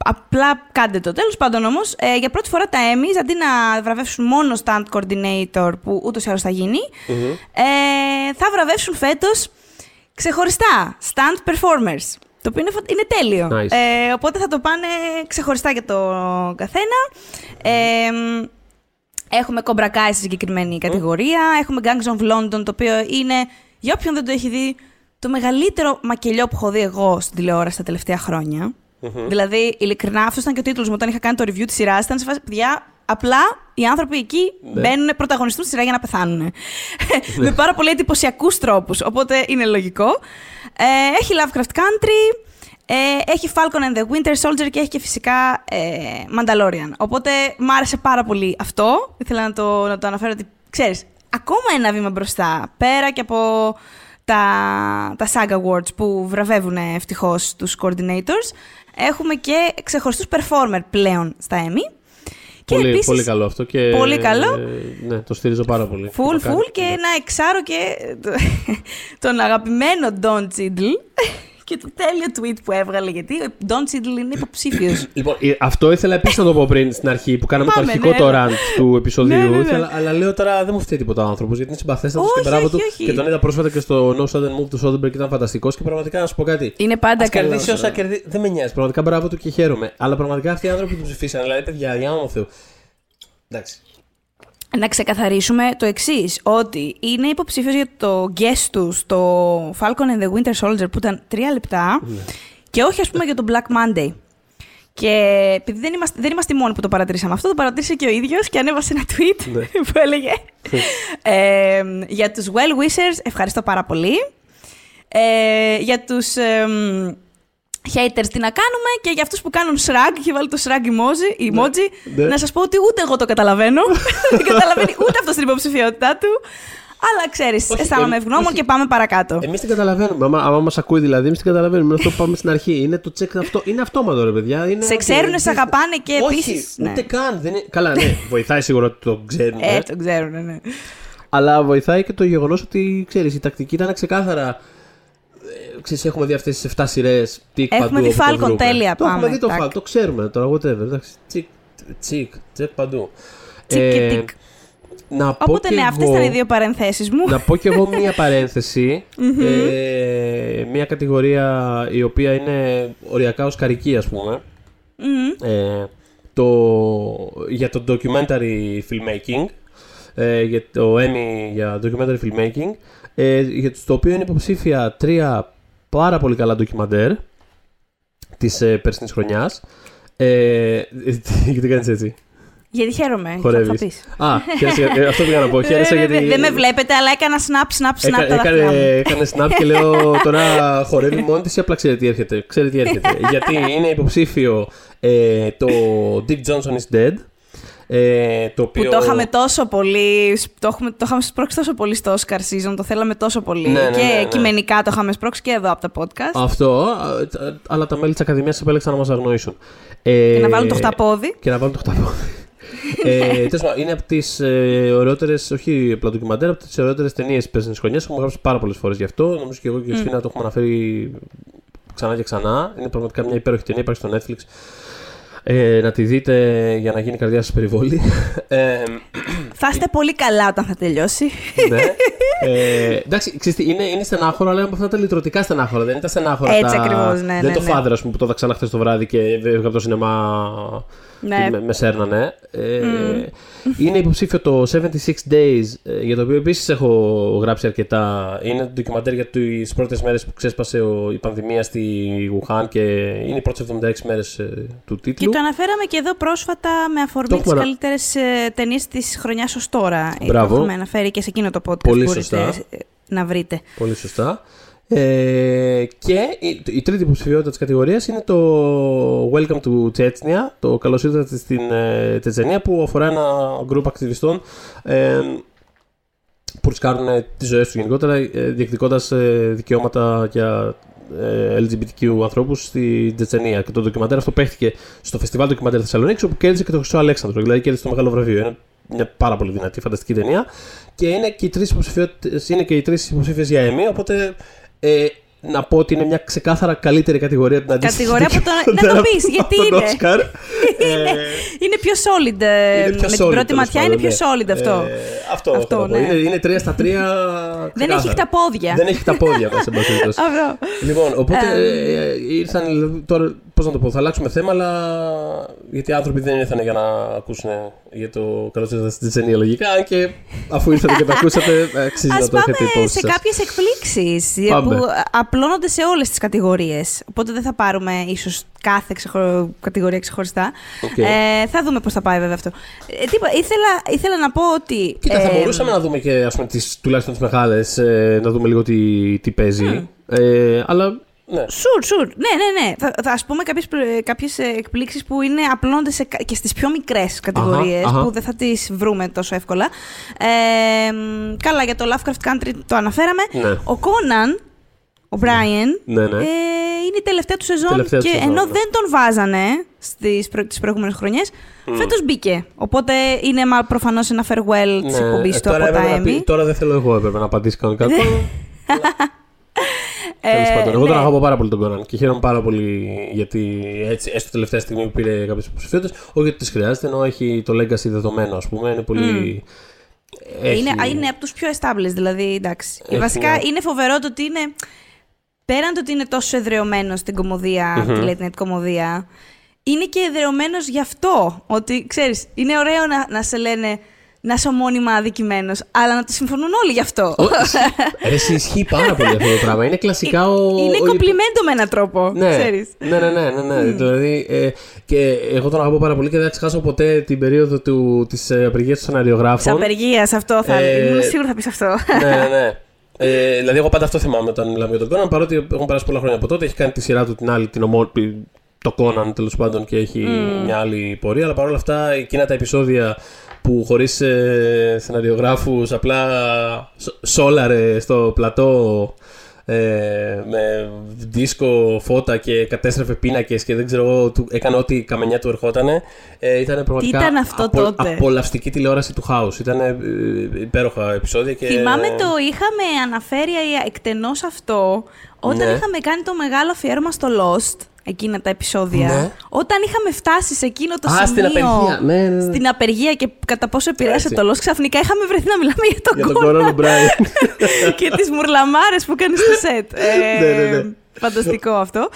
Speaker 2: Απλά κάντε το. Τέλος πάντων όμως, ε, για πρώτη φορά τα Emmys, αντί να βραβεύσουν μόνο stunt coordinator, που ούτως ή άλλως θα γινει ε, θα βραβεύσουν φέτος ξεχωριστά stunt performers. Το οποίο είναι, φα- είναι τέλειο.
Speaker 3: Nice.
Speaker 2: Ε, οπότε θα το πάνε ξεχωριστά για το καθένα. Ε, έχουμε Cobra Kai στη συγκεκριμένη κατηγορία. Έχουμε Gangs of London, το οποίο είναι, για όποιον δεν το έχει δει, το μεγαλύτερο μακελιό που έχω δει εγώ στην τηλεόραση τα τελευταία χρόνια. Δηλαδή, ειλικρινά, αυτός ήταν και ο τίτλος μου όταν είχα κάνει το review της σειράς. Ήταν σε φάση, παιδιά, απλά οι άνθρωποι εκεί
Speaker 3: Ναι.
Speaker 2: μπαίνουν, πρωταγωνιστούν στη σειρά για να πεθάνουν. Με πάρα πολύ εντυπωσιακούς τρόπους. Οπότε είναι λογικό. Ε, έχει Lovecraft Country. Ε, έχει Falcon and the Winter Soldier και έχει και φυσικά ε, Mandalorian. Οπότε μ' άρεσε πάρα πολύ αυτό. Ήθελα να το, να το αναφέρω ότι, ξέρεις, ακόμα ένα βήμα μπροστά. Πέρα και από τα, τα SAG Awards που βραβεύουν ευτυχώς τους coordinators. Έχουμε και ξεχωριστούς performer πλέον στα Emmy. Και
Speaker 3: πολύ,
Speaker 2: επίσης,
Speaker 3: πολύ καλό αυτό. Και,
Speaker 2: Πολύ καλό.
Speaker 3: ε, ναι, το στηρίζω πάρα πολύ.
Speaker 2: Full,
Speaker 3: Το κάνει.
Speaker 2: full και ένα εξάρο και τον αγαπημένο Don Cheadle και το τέλειο tweet που έβγαλε, γιατί ο Don Cheadle είναι υποψήφιος.
Speaker 3: Λοιπόν, ε, αυτό ήθελα επίσης να το πω πριν στην αρχή που κάναμε
Speaker 2: Πάμε,
Speaker 3: το αρχικό
Speaker 2: ναι,
Speaker 3: το
Speaker 2: ναι.
Speaker 3: rant του επεισοδίου.
Speaker 2: Ναι, ναι, ναι.
Speaker 3: Ήθελα, αλλά λέω τώρα δεν μου φταίει τίποτα ο άνθρωπος γιατί είναι συμπαθέστατο και
Speaker 2: Όχι,
Speaker 3: μπράβο
Speaker 2: όχι,
Speaker 3: του.
Speaker 2: όχι.
Speaker 3: Και τον είδα πρόσφατα και στο No Sudden Move του Soderbergh και ήταν φανταστικός και πραγματικά να σου πω κάτι.
Speaker 2: είναι πάντα
Speaker 3: Α
Speaker 2: καλός.
Speaker 3: κερδίσει όσα κερδίσει. Δεν με νοιάζει. Πραγματικά μπράβο του και χαίρομαι. Αλλά πραγματικά αυτοί οι άνθρωποι που του ψηφίσαν, δηλαδή παιδιά, για όνομα Θεού. Εντάξει.
Speaker 2: Να ξεκαθαρίσουμε το εξής: Ότι είναι υποψήφιος για το guest τους στο Falcon and the Winter Soldier που ήταν τρία λεπτά
Speaker 3: Ναι.
Speaker 2: και όχι, ας πούμε, για το Black Monday. Και επειδή δεν είμαστε, δεν είμαστε οι μόνοι που το παρατηρήσαμε αυτό, το παρατήρησε και ο ίδιος και ανέβασε ένα tweet
Speaker 3: Ναι.
Speaker 2: που έλεγε ε, Για τους well wishers, ευχαριστώ πάρα πολύ. Ε, για τους εμ, haters τι να κάνουμε και για αυτούς που κάνουν shrug, είχε βάλει το shrug emoji, emoji
Speaker 3: ναι.
Speaker 2: να σας πω ότι ούτε εγώ το καταλαβαίνω. δεν καταλαβαίνει ούτε αυτός στην υποψηφιότητά του. Αλλά ξέρεις,
Speaker 3: Όχι,
Speaker 2: αισθάνομαι
Speaker 3: ε,
Speaker 2: ευγνώμων
Speaker 3: όχι.
Speaker 2: και πάμε παρακάτω.
Speaker 3: Εμείς την καταλαβαίνουμε. Άμα, άμα μας ακούει δηλαδή, εμείς την καταλαβαίνουμε. Είναι αυτό που πάμε στην αρχή. Είναι το check αυτό. Είναι αυτόματο, ρε παιδιά. Είναι
Speaker 2: σε ξέρουν, σε αγαπάνε και
Speaker 3: Όχι,
Speaker 2: επίσης... ναι.
Speaker 3: ούτε καν. Δεν είναι... Καλά, ναι, βοηθάει σίγουρα ότι το ξέρουν.
Speaker 2: Ε, το ξέρουν, ναι.
Speaker 3: Αλλά βοηθάει και το γεγονός ότι ξέρεις, η τακτική ήταν ξεκάθαρα. Ε, ξέρεις, έχουμε δει αυτές τις 7 σειρές.
Speaker 2: Έχουμε δει Falcon, τέλεια,
Speaker 3: Το έχουμε
Speaker 2: πάμε,
Speaker 3: δει το
Speaker 2: τάκ.
Speaker 3: Falcon, το ξέρουμε τώρα, whatever. Εντάξει, τσικ, τσικ, τσεκ παντού.
Speaker 2: Τσικ και
Speaker 3: Ε,
Speaker 2: τικ.
Speaker 3: να πω
Speaker 2: Οπότε
Speaker 3: και
Speaker 2: ναι, αυτές
Speaker 3: εγώ-
Speaker 2: ήταν οι δύο παρενθέσεις μου.
Speaker 3: να πω κι εγώ μία παρένθεση. ε, μία κατηγορία η οποία είναι οριακά οσκαρική, ας πούμε.
Speaker 2: Μμμ.
Speaker 3: Ε, το, για το documentary filmmaking. Ε, για το Emmy για documentary filmmaking. Ε, για το οποίο είναι υποψήφια τρία πάρα πολύ καλά ντοκιμαντέρ. της ε, περσινής χρονιάς. Ε, γιατί κάνεις έτσι;
Speaker 2: Γιατί χαίρομαι.
Speaker 3: Χορεύεις.
Speaker 2: Θα πεις.
Speaker 3: Α, χαίρεσαι, ε, αυτό πήγα να πω. Χαίρεσαι
Speaker 2: Δεν-
Speaker 3: γιατί...
Speaker 2: Δεν με βλέπετε, αλλά έκανα snap, snap, snap
Speaker 3: Έκα-
Speaker 2: τα δάχτυλά
Speaker 3: έκανε,
Speaker 2: μου.
Speaker 3: έκανε snap και λέω τώρα χορεύει μόνη της ή απλά ξέρει τι έρχεται. Ξέρει τι έρχεται. Γιατί είναι υποψήφιο ε, το Dick Johnson is Dead. Ε, το οποίο...
Speaker 2: Που το είχαμε τόσο πολύ. Το, έχουμε, το είχαμε σπρώξει τόσο πολύ στο Oscar season, το θέλαμε τόσο πολύ.
Speaker 3: Ναι, ναι,
Speaker 2: και
Speaker 3: ναι, ναι.
Speaker 2: κειμενικά το είχαμε σπρώξει και εδώ από τα podcast.
Speaker 3: Αυτό, α, ε, αλλά τα μέλη της Ακαδημίας επέλεξαν να μας αγνοήσουν. Ε,
Speaker 2: Και να βάλουν το χταπόδι.
Speaker 3: Και να βάλουν το χταπόδι. ε, τέλος πάντων, είναι από τις ε, ωραιότερες, όχι απλά ντοκιμαντέρ, από τις ωραιότερες ταινίες τη περσινή χρονιά. Έχουμε γράψει πάρα πολλές φορές γι' αυτό. Νομίζω και εγώ και η Σφίνα το έχουμε αναφέρει ξανά και ξανά. Είναι πραγματικά μια υπέροχη ταινία, υπάρχει στο Netflix. Ε, να τη δείτε για να γίνει η καρδιά σας περιβόλη. Ε,
Speaker 2: Θα είστε πολύ καλά όταν θα τελειώσει.
Speaker 3: ναι. Ε, εντάξει, ξέρεις τι, είναι, είναι στενάχωρο, αλλά είναι από αυτά τα λυτρωτικά στενάχωρα. Δεν είναι τα στενάχωρα.
Speaker 2: Έτσι
Speaker 3: τα...
Speaker 2: ακριβώς, ναι,
Speaker 3: Δεν
Speaker 2: ναι,
Speaker 3: είναι το
Speaker 2: ναι.
Speaker 3: φάδρα, ας πούμε, που το είδα ξανά χθες το βράδυ και έβγα από το σινεμά.
Speaker 2: Ναι.
Speaker 3: και Με, με σέρνανε. Ε, Είναι υποψήφιο το 76 Days, ε, για το οποίο επίσης έχω γράψει αρκετά. Είναι το ντοκιμαντέρ για τις πρώτες μέρες που ξέσπασε ο- η πανδημία στη Wuhan και είναι οι πρώτες 76 μέρες του
Speaker 2: Και
Speaker 3: τίτλου.
Speaker 2: το αναφέραμε και εδώ πρόσφατα με
Speaker 3: Το
Speaker 2: αφορμή τις
Speaker 3: έχουμε ανα-
Speaker 2: καλύτερες ταινίες της χρονιάς ως τώρα. Ε,
Speaker 3: Μπράβο.
Speaker 2: Το έχουμε αναφέρει και σε εκείνο το podcast
Speaker 3: Πολύ
Speaker 2: που μπορείτε
Speaker 3: σωστά.
Speaker 2: ε, να βρείτε.
Speaker 3: Πολύ σωστά. Ε, και η, η τρίτη υποψηφιότητα της κατηγορίας είναι το Welcome to Chechnya, το καλώς ήρθατε στην ε, Τσετσενία που αφορά ένα γκρουπ ακτιβιστών ε, που ρισκάρουν τις ζωές τους γενικότερα ε, διεκδικώντας ε, δικαιώματα για ε, LGBTQ ανθρώπους στη Τσετσενία. Και το ντοκιμαντέρ αυτό παίχτηκε στο φεστιβάλ ντοκιμαντέρ Θεσσαλονίκης όπου κέρδισε και το Χρυσό Αλέξανδρο, δηλαδή κέρδισε το μεγάλο βραβείο. Είναι μια πάρα πολύ δυνατή, φανταστική ταινία. Και είναι και οι τρεις υποψηφιότητες- είναι και οι τρεις υποψήφιες για Emmy, οπότε ε, να πω ότι είναι μια ξεκάθαρα καλύτερη κατηγορία από την αντίστοιχη.
Speaker 2: Κατηγορία από το- να το
Speaker 3: από-
Speaker 2: πεις, γιατί
Speaker 3: από τον
Speaker 2: είναι;
Speaker 3: Όσκαρ.
Speaker 2: είναι, είναι πιο solid. ε,
Speaker 3: Είναι πιο
Speaker 2: με
Speaker 3: solid,
Speaker 2: την πρώτη
Speaker 3: τέλος
Speaker 2: ματιά
Speaker 3: πάντων,
Speaker 2: είναι πιο
Speaker 3: ναι.
Speaker 2: solid αυτό.
Speaker 3: Ε, αυτό,
Speaker 2: Αυτό,
Speaker 3: θέλω να πω.
Speaker 2: ναι.
Speaker 3: Είναι, είναι τρία στα τρία.
Speaker 2: Δεν
Speaker 3: ξεκάθαρα.
Speaker 2: έχει τα πόδια.
Speaker 3: Δεν έχει τα πόδια μέσα, εν πάση περιπτώσει.
Speaker 2: Αυτό.
Speaker 3: Λοιπόν, οπότε ε, ήρθαν. δηλαδή, Τώρα, πώς να το πω, θα αλλάξουμε θέμα, αλλά. Γιατί οι άνθρωποι δεν ήρθαν για να ακούσουν για το καλώ ήρθατε στην Τσενία λογικά. Αν και αφού ήρθατε και τα ακούσατε, αξίζει να
Speaker 2: Ας
Speaker 3: το έχετε
Speaker 2: πάμε
Speaker 3: υπόψη
Speaker 2: σε
Speaker 3: σας.
Speaker 2: κάποιες εκπλήξεις ε,
Speaker 3: Πάμε.
Speaker 2: που απλώνονται σε όλες τις κατηγορίες. Οπότε δεν θα πάρουμε ίσως κάθε ξεχω... κατηγορία ξεχωριστά.
Speaker 3: Οκ.
Speaker 2: Ε, θα δούμε πώς θα πάει βέβαια αυτό. Ε, τίποτα, ήθελα, ήθελα να πω ότι...
Speaker 3: Κοίτα, θα
Speaker 2: ε,
Speaker 3: μπορούσαμε να δούμε και ας πούμε, τις, τουλάχιστον τις μεγάλες, να δούμε λίγο τι, τι παίζει. Ε, αλλά. Ναι.
Speaker 2: Sure, sure. Ναι, ναι, ναι. Θα, θα ας πούμε κάποιες, πρε- κάποιες ε, εκπλήξεις που είναι απλώνονται σε, κα- και στις πιο μικρές κατηγορίες
Speaker 3: Αχα, αχα.
Speaker 2: που δεν θα τις βρούμε τόσο εύκολα. Ε, μ, καλά, για το Lovecraft Country το αναφέραμε.
Speaker 3: Ναι.
Speaker 2: Ο Conan, ο Brian,
Speaker 3: Ναι, ναι.
Speaker 2: ε, είναι η τελευταία του σεζόν
Speaker 3: Τελευταία του
Speaker 2: και
Speaker 3: σεζόν,
Speaker 2: ενώ
Speaker 3: ναι.
Speaker 2: δεν τον βάζανε στις, προ, τις προηγούμενες χρονιές, φέτος μπήκε. Οπότε είναι μα, προφανώς ένα farewell της εκπομπής
Speaker 3: ε,
Speaker 2: του από
Speaker 3: τώρα,
Speaker 2: τα
Speaker 3: έπρεπε να πει-
Speaker 2: Emmy.
Speaker 3: τώρα δεν θέλω εγώ έπρεπε να απαντήσει κανονικά.
Speaker 2: Ναι.
Speaker 3: Τέλος
Speaker 2: Ε,
Speaker 3: πάντων, εγώ τον
Speaker 2: ναι.
Speaker 3: αγαπώ πάρα πολύ τον Κόναν και χαίρομαι πάρα πολύ γιατί έτσι, έστω τελευταία στιγμή που πήρε κάποιες υποψηφιότητες, όχι ότι τις χρειάζεται, ενώ έχει το legacy δεδομένο, ας πούμε. Είναι πολύ. Έχει...
Speaker 2: Είναι, είναι από τους πιο established, δηλαδή, εντάξει.
Speaker 3: Έχει
Speaker 2: Βασικά
Speaker 3: μια-
Speaker 2: είναι φοβερό το ότι είναι, πέραν το ότι είναι τόσο εδρεωμένος στην κομμωδία, τη late night κομμωδία, είναι και εδρεωμένος γι' αυτό. Ότι, ξέρεις, είναι ωραίο να, να σε λένε να είσαι μόνιμα αδικημένος, αλλά να το συμφωνούν όλοι γι' αυτό.
Speaker 3: Ω, Ρε, εσύ, ισχύει πάρα πολύ αυτό το πράγμα. Είναι κλασικά ο.
Speaker 2: είναι
Speaker 3: ο-
Speaker 2: κομπλιμέντο με έναν τρόπο,
Speaker 3: Ναι,
Speaker 2: ξέρεις.
Speaker 3: ναι, ναι, ναι, ναι, ναι. Δηλαδή, ε, και εγώ τον αγαπώ πάρα πολύ και δεν θα ξεχάσω ποτέ την περίοδο του, της ε, απεργίας των
Speaker 2: Της
Speaker 3: σεναριογράφων.
Speaker 2: απεργίας αυτό θα
Speaker 3: Ε,
Speaker 2: Ήμουν σίγουρα θα πεις αυτό.
Speaker 3: ναι, ναι, ναι. Ε, δηλαδή, εγώ πάντα αυτό θυμάμαι όταν μιλάμε για τον Κόναν, παρότι έχουν περάσει πολλά χρόνια από τότε. Έχει κάνει τη σειρά του την άλλη, την ομόρφη, το Κόναν τέλος πάντων και έχει μια άλλη πορεία. Αλλά παρόλα αυτά, εκείνα τα επεισόδια που χωρίς ε, σεναριογράφους απλά σ- σόλαρε στο πλατό ε, με δίσκο, φώτα και κατέστρεφε πίνακες και δεν ξέρω εγώ, του- έκανε ό,τι η καμενιά του ερχότανε. Ε, ήταν πραγματικά
Speaker 2: ήταν αυτό τότε;
Speaker 3: απολαυστική τηλεόραση του House. Ήταν ε, υπέροχα επεισόδια και.
Speaker 2: Θυμάμαι το είχαμε αναφέρει εκτενώς αυτό όταν
Speaker 3: Ναι.
Speaker 2: είχαμε κάνει το μεγάλο αφιέρωμα στο Lost, εκείνα τα επεισόδια.
Speaker 3: Ναι.
Speaker 2: Όταν είχαμε φτάσει σε εκείνο το
Speaker 3: Α,
Speaker 2: σημείο.
Speaker 3: στην απεργία. Ναι, ναι, ναι.
Speaker 2: Στην απεργία και κατά πόσο επηρέασε
Speaker 3: Έτσι.
Speaker 2: το Lost, ξαφνικά είχαμε βρεθεί να μιλάμε για τον
Speaker 3: Για τον
Speaker 2: Conan
Speaker 3: Conan O'Brien.
Speaker 2: και τις μουρλαμάρες που κάνεις στο set. Ε,
Speaker 3: Ναι, ναι, ναι.
Speaker 2: Φανταστικό αυτό.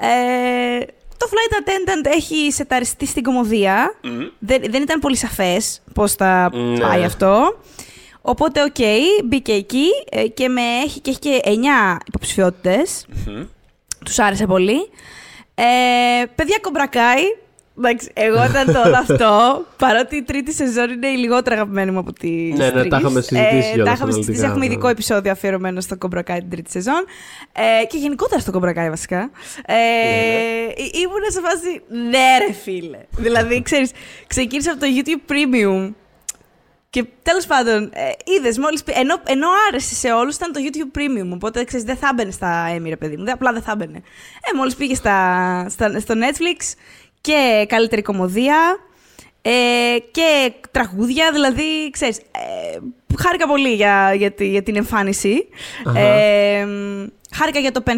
Speaker 2: Ε, το Flight Attendant έχει σεταριστεί στην κωμωδία. Δεν, δεν ήταν πολύ σαφές πώς θα
Speaker 3: Ναι.
Speaker 2: πάει αυτό. Οπότε, οκ, μπήκε εκεί ε, και, με έχει, και έχει και 9 υποψηφιότητες. Τους άρεσε πολύ. Ε, παιδιά Cobra Kai. Εντάξει, εγώ όταν το όλο αυτό, παρότι η τρίτη σεζόν είναι η λιγότερο αγαπημένη μου από τη.
Speaker 3: Ναι, ναι, τα είχαμε συζητήσει.
Speaker 2: Ε, τα είχαμε συζητήσει. Έχουμε ειδικό επεισόδιο αφιερωμένο στο Cobra Kai την τρίτη σεζόν. Ε, και γενικότερα στο Κομπρακάι βασικά. Ε, ναι. Ήμουν σε φάση. Ναι, ρε φίλε. δηλαδή, ξέρεις, ξεκίνησα από το YouTube Premium. Και τέλος πάντων, ε, είδες μόλις. Ενώ, ενώ άρεσε σε όλους, ήταν το YouTube Premium. Οπότε ξέρεις, δεν θα έμπαινε στα Emmy, ρε παιδί μου. Απλά δεν θα έμπαινε. Ε, μόλις πήγε στα, στα, στο Netflix και καλύτερη κομμωδία ε, και τραγούδια, δηλαδή, ξέρεις, ε, χάρηκα πολύ για, για, για την εμφάνιση. Ε, χάρηκα για το Pen 15,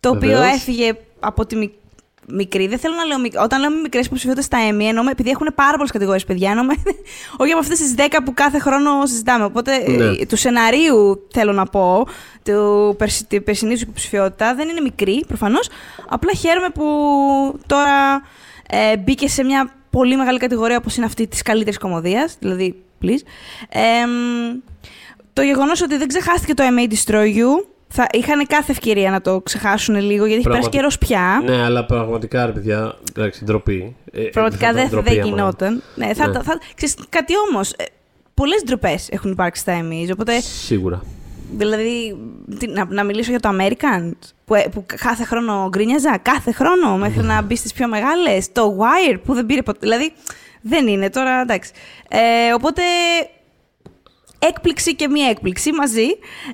Speaker 2: το οποίο έφυγε από τη μικρή. Δεν θέλω να λέω μικρή. Όταν λέω μικρές υποψηφιότητε στα Emmy, εννοούμε επειδή έχουν πάρα πολλές κατηγορίες παιδιά, εννοούμε όχι από αυτές τις 10 που κάθε χρόνο συζητάμε. Οπότε ναι. Ε, του σεναρίου θέλω να πω, του περσινή υποψηφιότητα δεν είναι μικρή προφανώς. Απλά χαίρομαι που τώρα ε, μπήκε σε μια πολύ μεγάλη κατηγορία όπως είναι αυτή της καλύτερης κομμωδίας. Δηλαδή, please. Ε, το γεγονός ότι δεν ξεχάστηκε το I May Destroy You θα είχαν κάθε ευκαιρία να το ξεχάσουν λίγο, γιατί έχει περάσει καιρός πια.
Speaker 3: Ναι, αλλά πραγματικά, ρε παιδιά, εντάξει, ντροπή.
Speaker 2: Ε, πραγματικά δεν δε γινόταν. Ναι, θα, ναι. Θα, ξέρεις, κάτι όμως. Ε, Πολλές ντροπές έχουν υπάρξει στα εμεί. Οπότε...
Speaker 3: Σίγουρα.
Speaker 2: Δηλαδή, να, να μιλήσω για το American, που, ε, που κάθε χρόνο γκρίνιαζα, κάθε χρόνο, μέχρι να μπει στις πιο μεγάλες. Το Wire, που δεν πήρε ποτέ. Δηλαδή, δεν είναι τώρα, εντάξει. Ε, οπότε, έκπληξη και μία έκπληξη μαζί.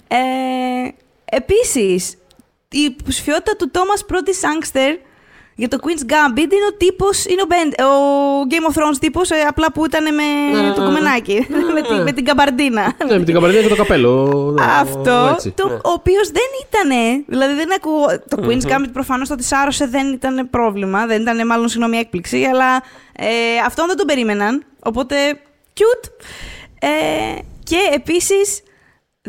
Speaker 2: Ε, Επίσης, η υποψηφιότητα του Thomas Πρώτης Sangster για το Queen's Gambit είναι ο τύπος, είναι ο, ben, ο Game of Thrones τύπος, ε, απλά που ήταν με ναι, το ναι, κομμενάκι. Ναι. με, την, με την καμπαρντίνα.
Speaker 3: Ναι, με την καμπαρντίνα και το καπέλο.
Speaker 2: Αυτό. το, Ο οποίος δεν ήταν. Δηλαδή δεν ακούω. Το Queen's Gambit προφανώς το ότι σάρωσε δεν ήταν πρόβλημα. Δεν ήταν μάλλον συγγνώμη έκπληξη. Αλλά ε, αυτόν δεν τον περίμεναν. Οπότε. Cute. Ε, και επίσης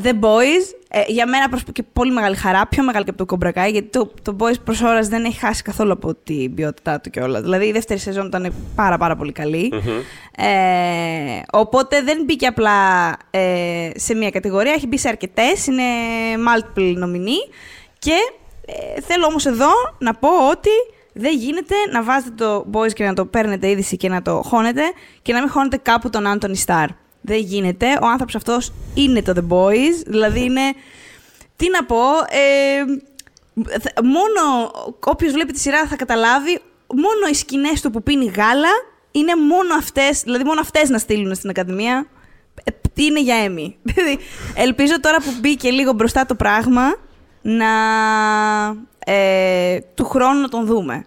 Speaker 2: The Boys, ε, για μένα προς, και πολύ μεγάλη χαρά, πιο μεγάλη και από το Cobra Kai, γιατί το, το Boys προς ώρας δεν έχει χάσει καθόλου από την ποιότητά του και όλα. Δηλαδή η δεύτερη σεζόν ήταν πάρα πάρα πολύ Ε, οπότε δεν μπήκε απλά ε, σε μία κατηγορία, έχει μπει σε αρκετές, είναι multiple nominee και ε, θέλω όμως εδώ να πω ότι δεν γίνεται να βάζετε το Boys και να το παίρνετε είδηση και να το χώνετε και να μην χώνετε κάπου τον Anthony Starr. Δεν γίνεται. Ο άνθρωπος αυτός είναι το The Boys. Δηλαδή είναι... Τι να πω... Ε, μόνο όποιος βλέπει τη σειρά θα καταλάβει μόνο οι σκηνές του που πίνει γάλα είναι μόνο αυτές, δηλαδή μόνο αυτές να στείλουν στην Ακαδημία. Ε, είναι για Έμι. Δηλαδή, ελπίζω τώρα που μπήκε λίγο μπροστά το πράγμα να ε, του χρόνου να τον δούμε.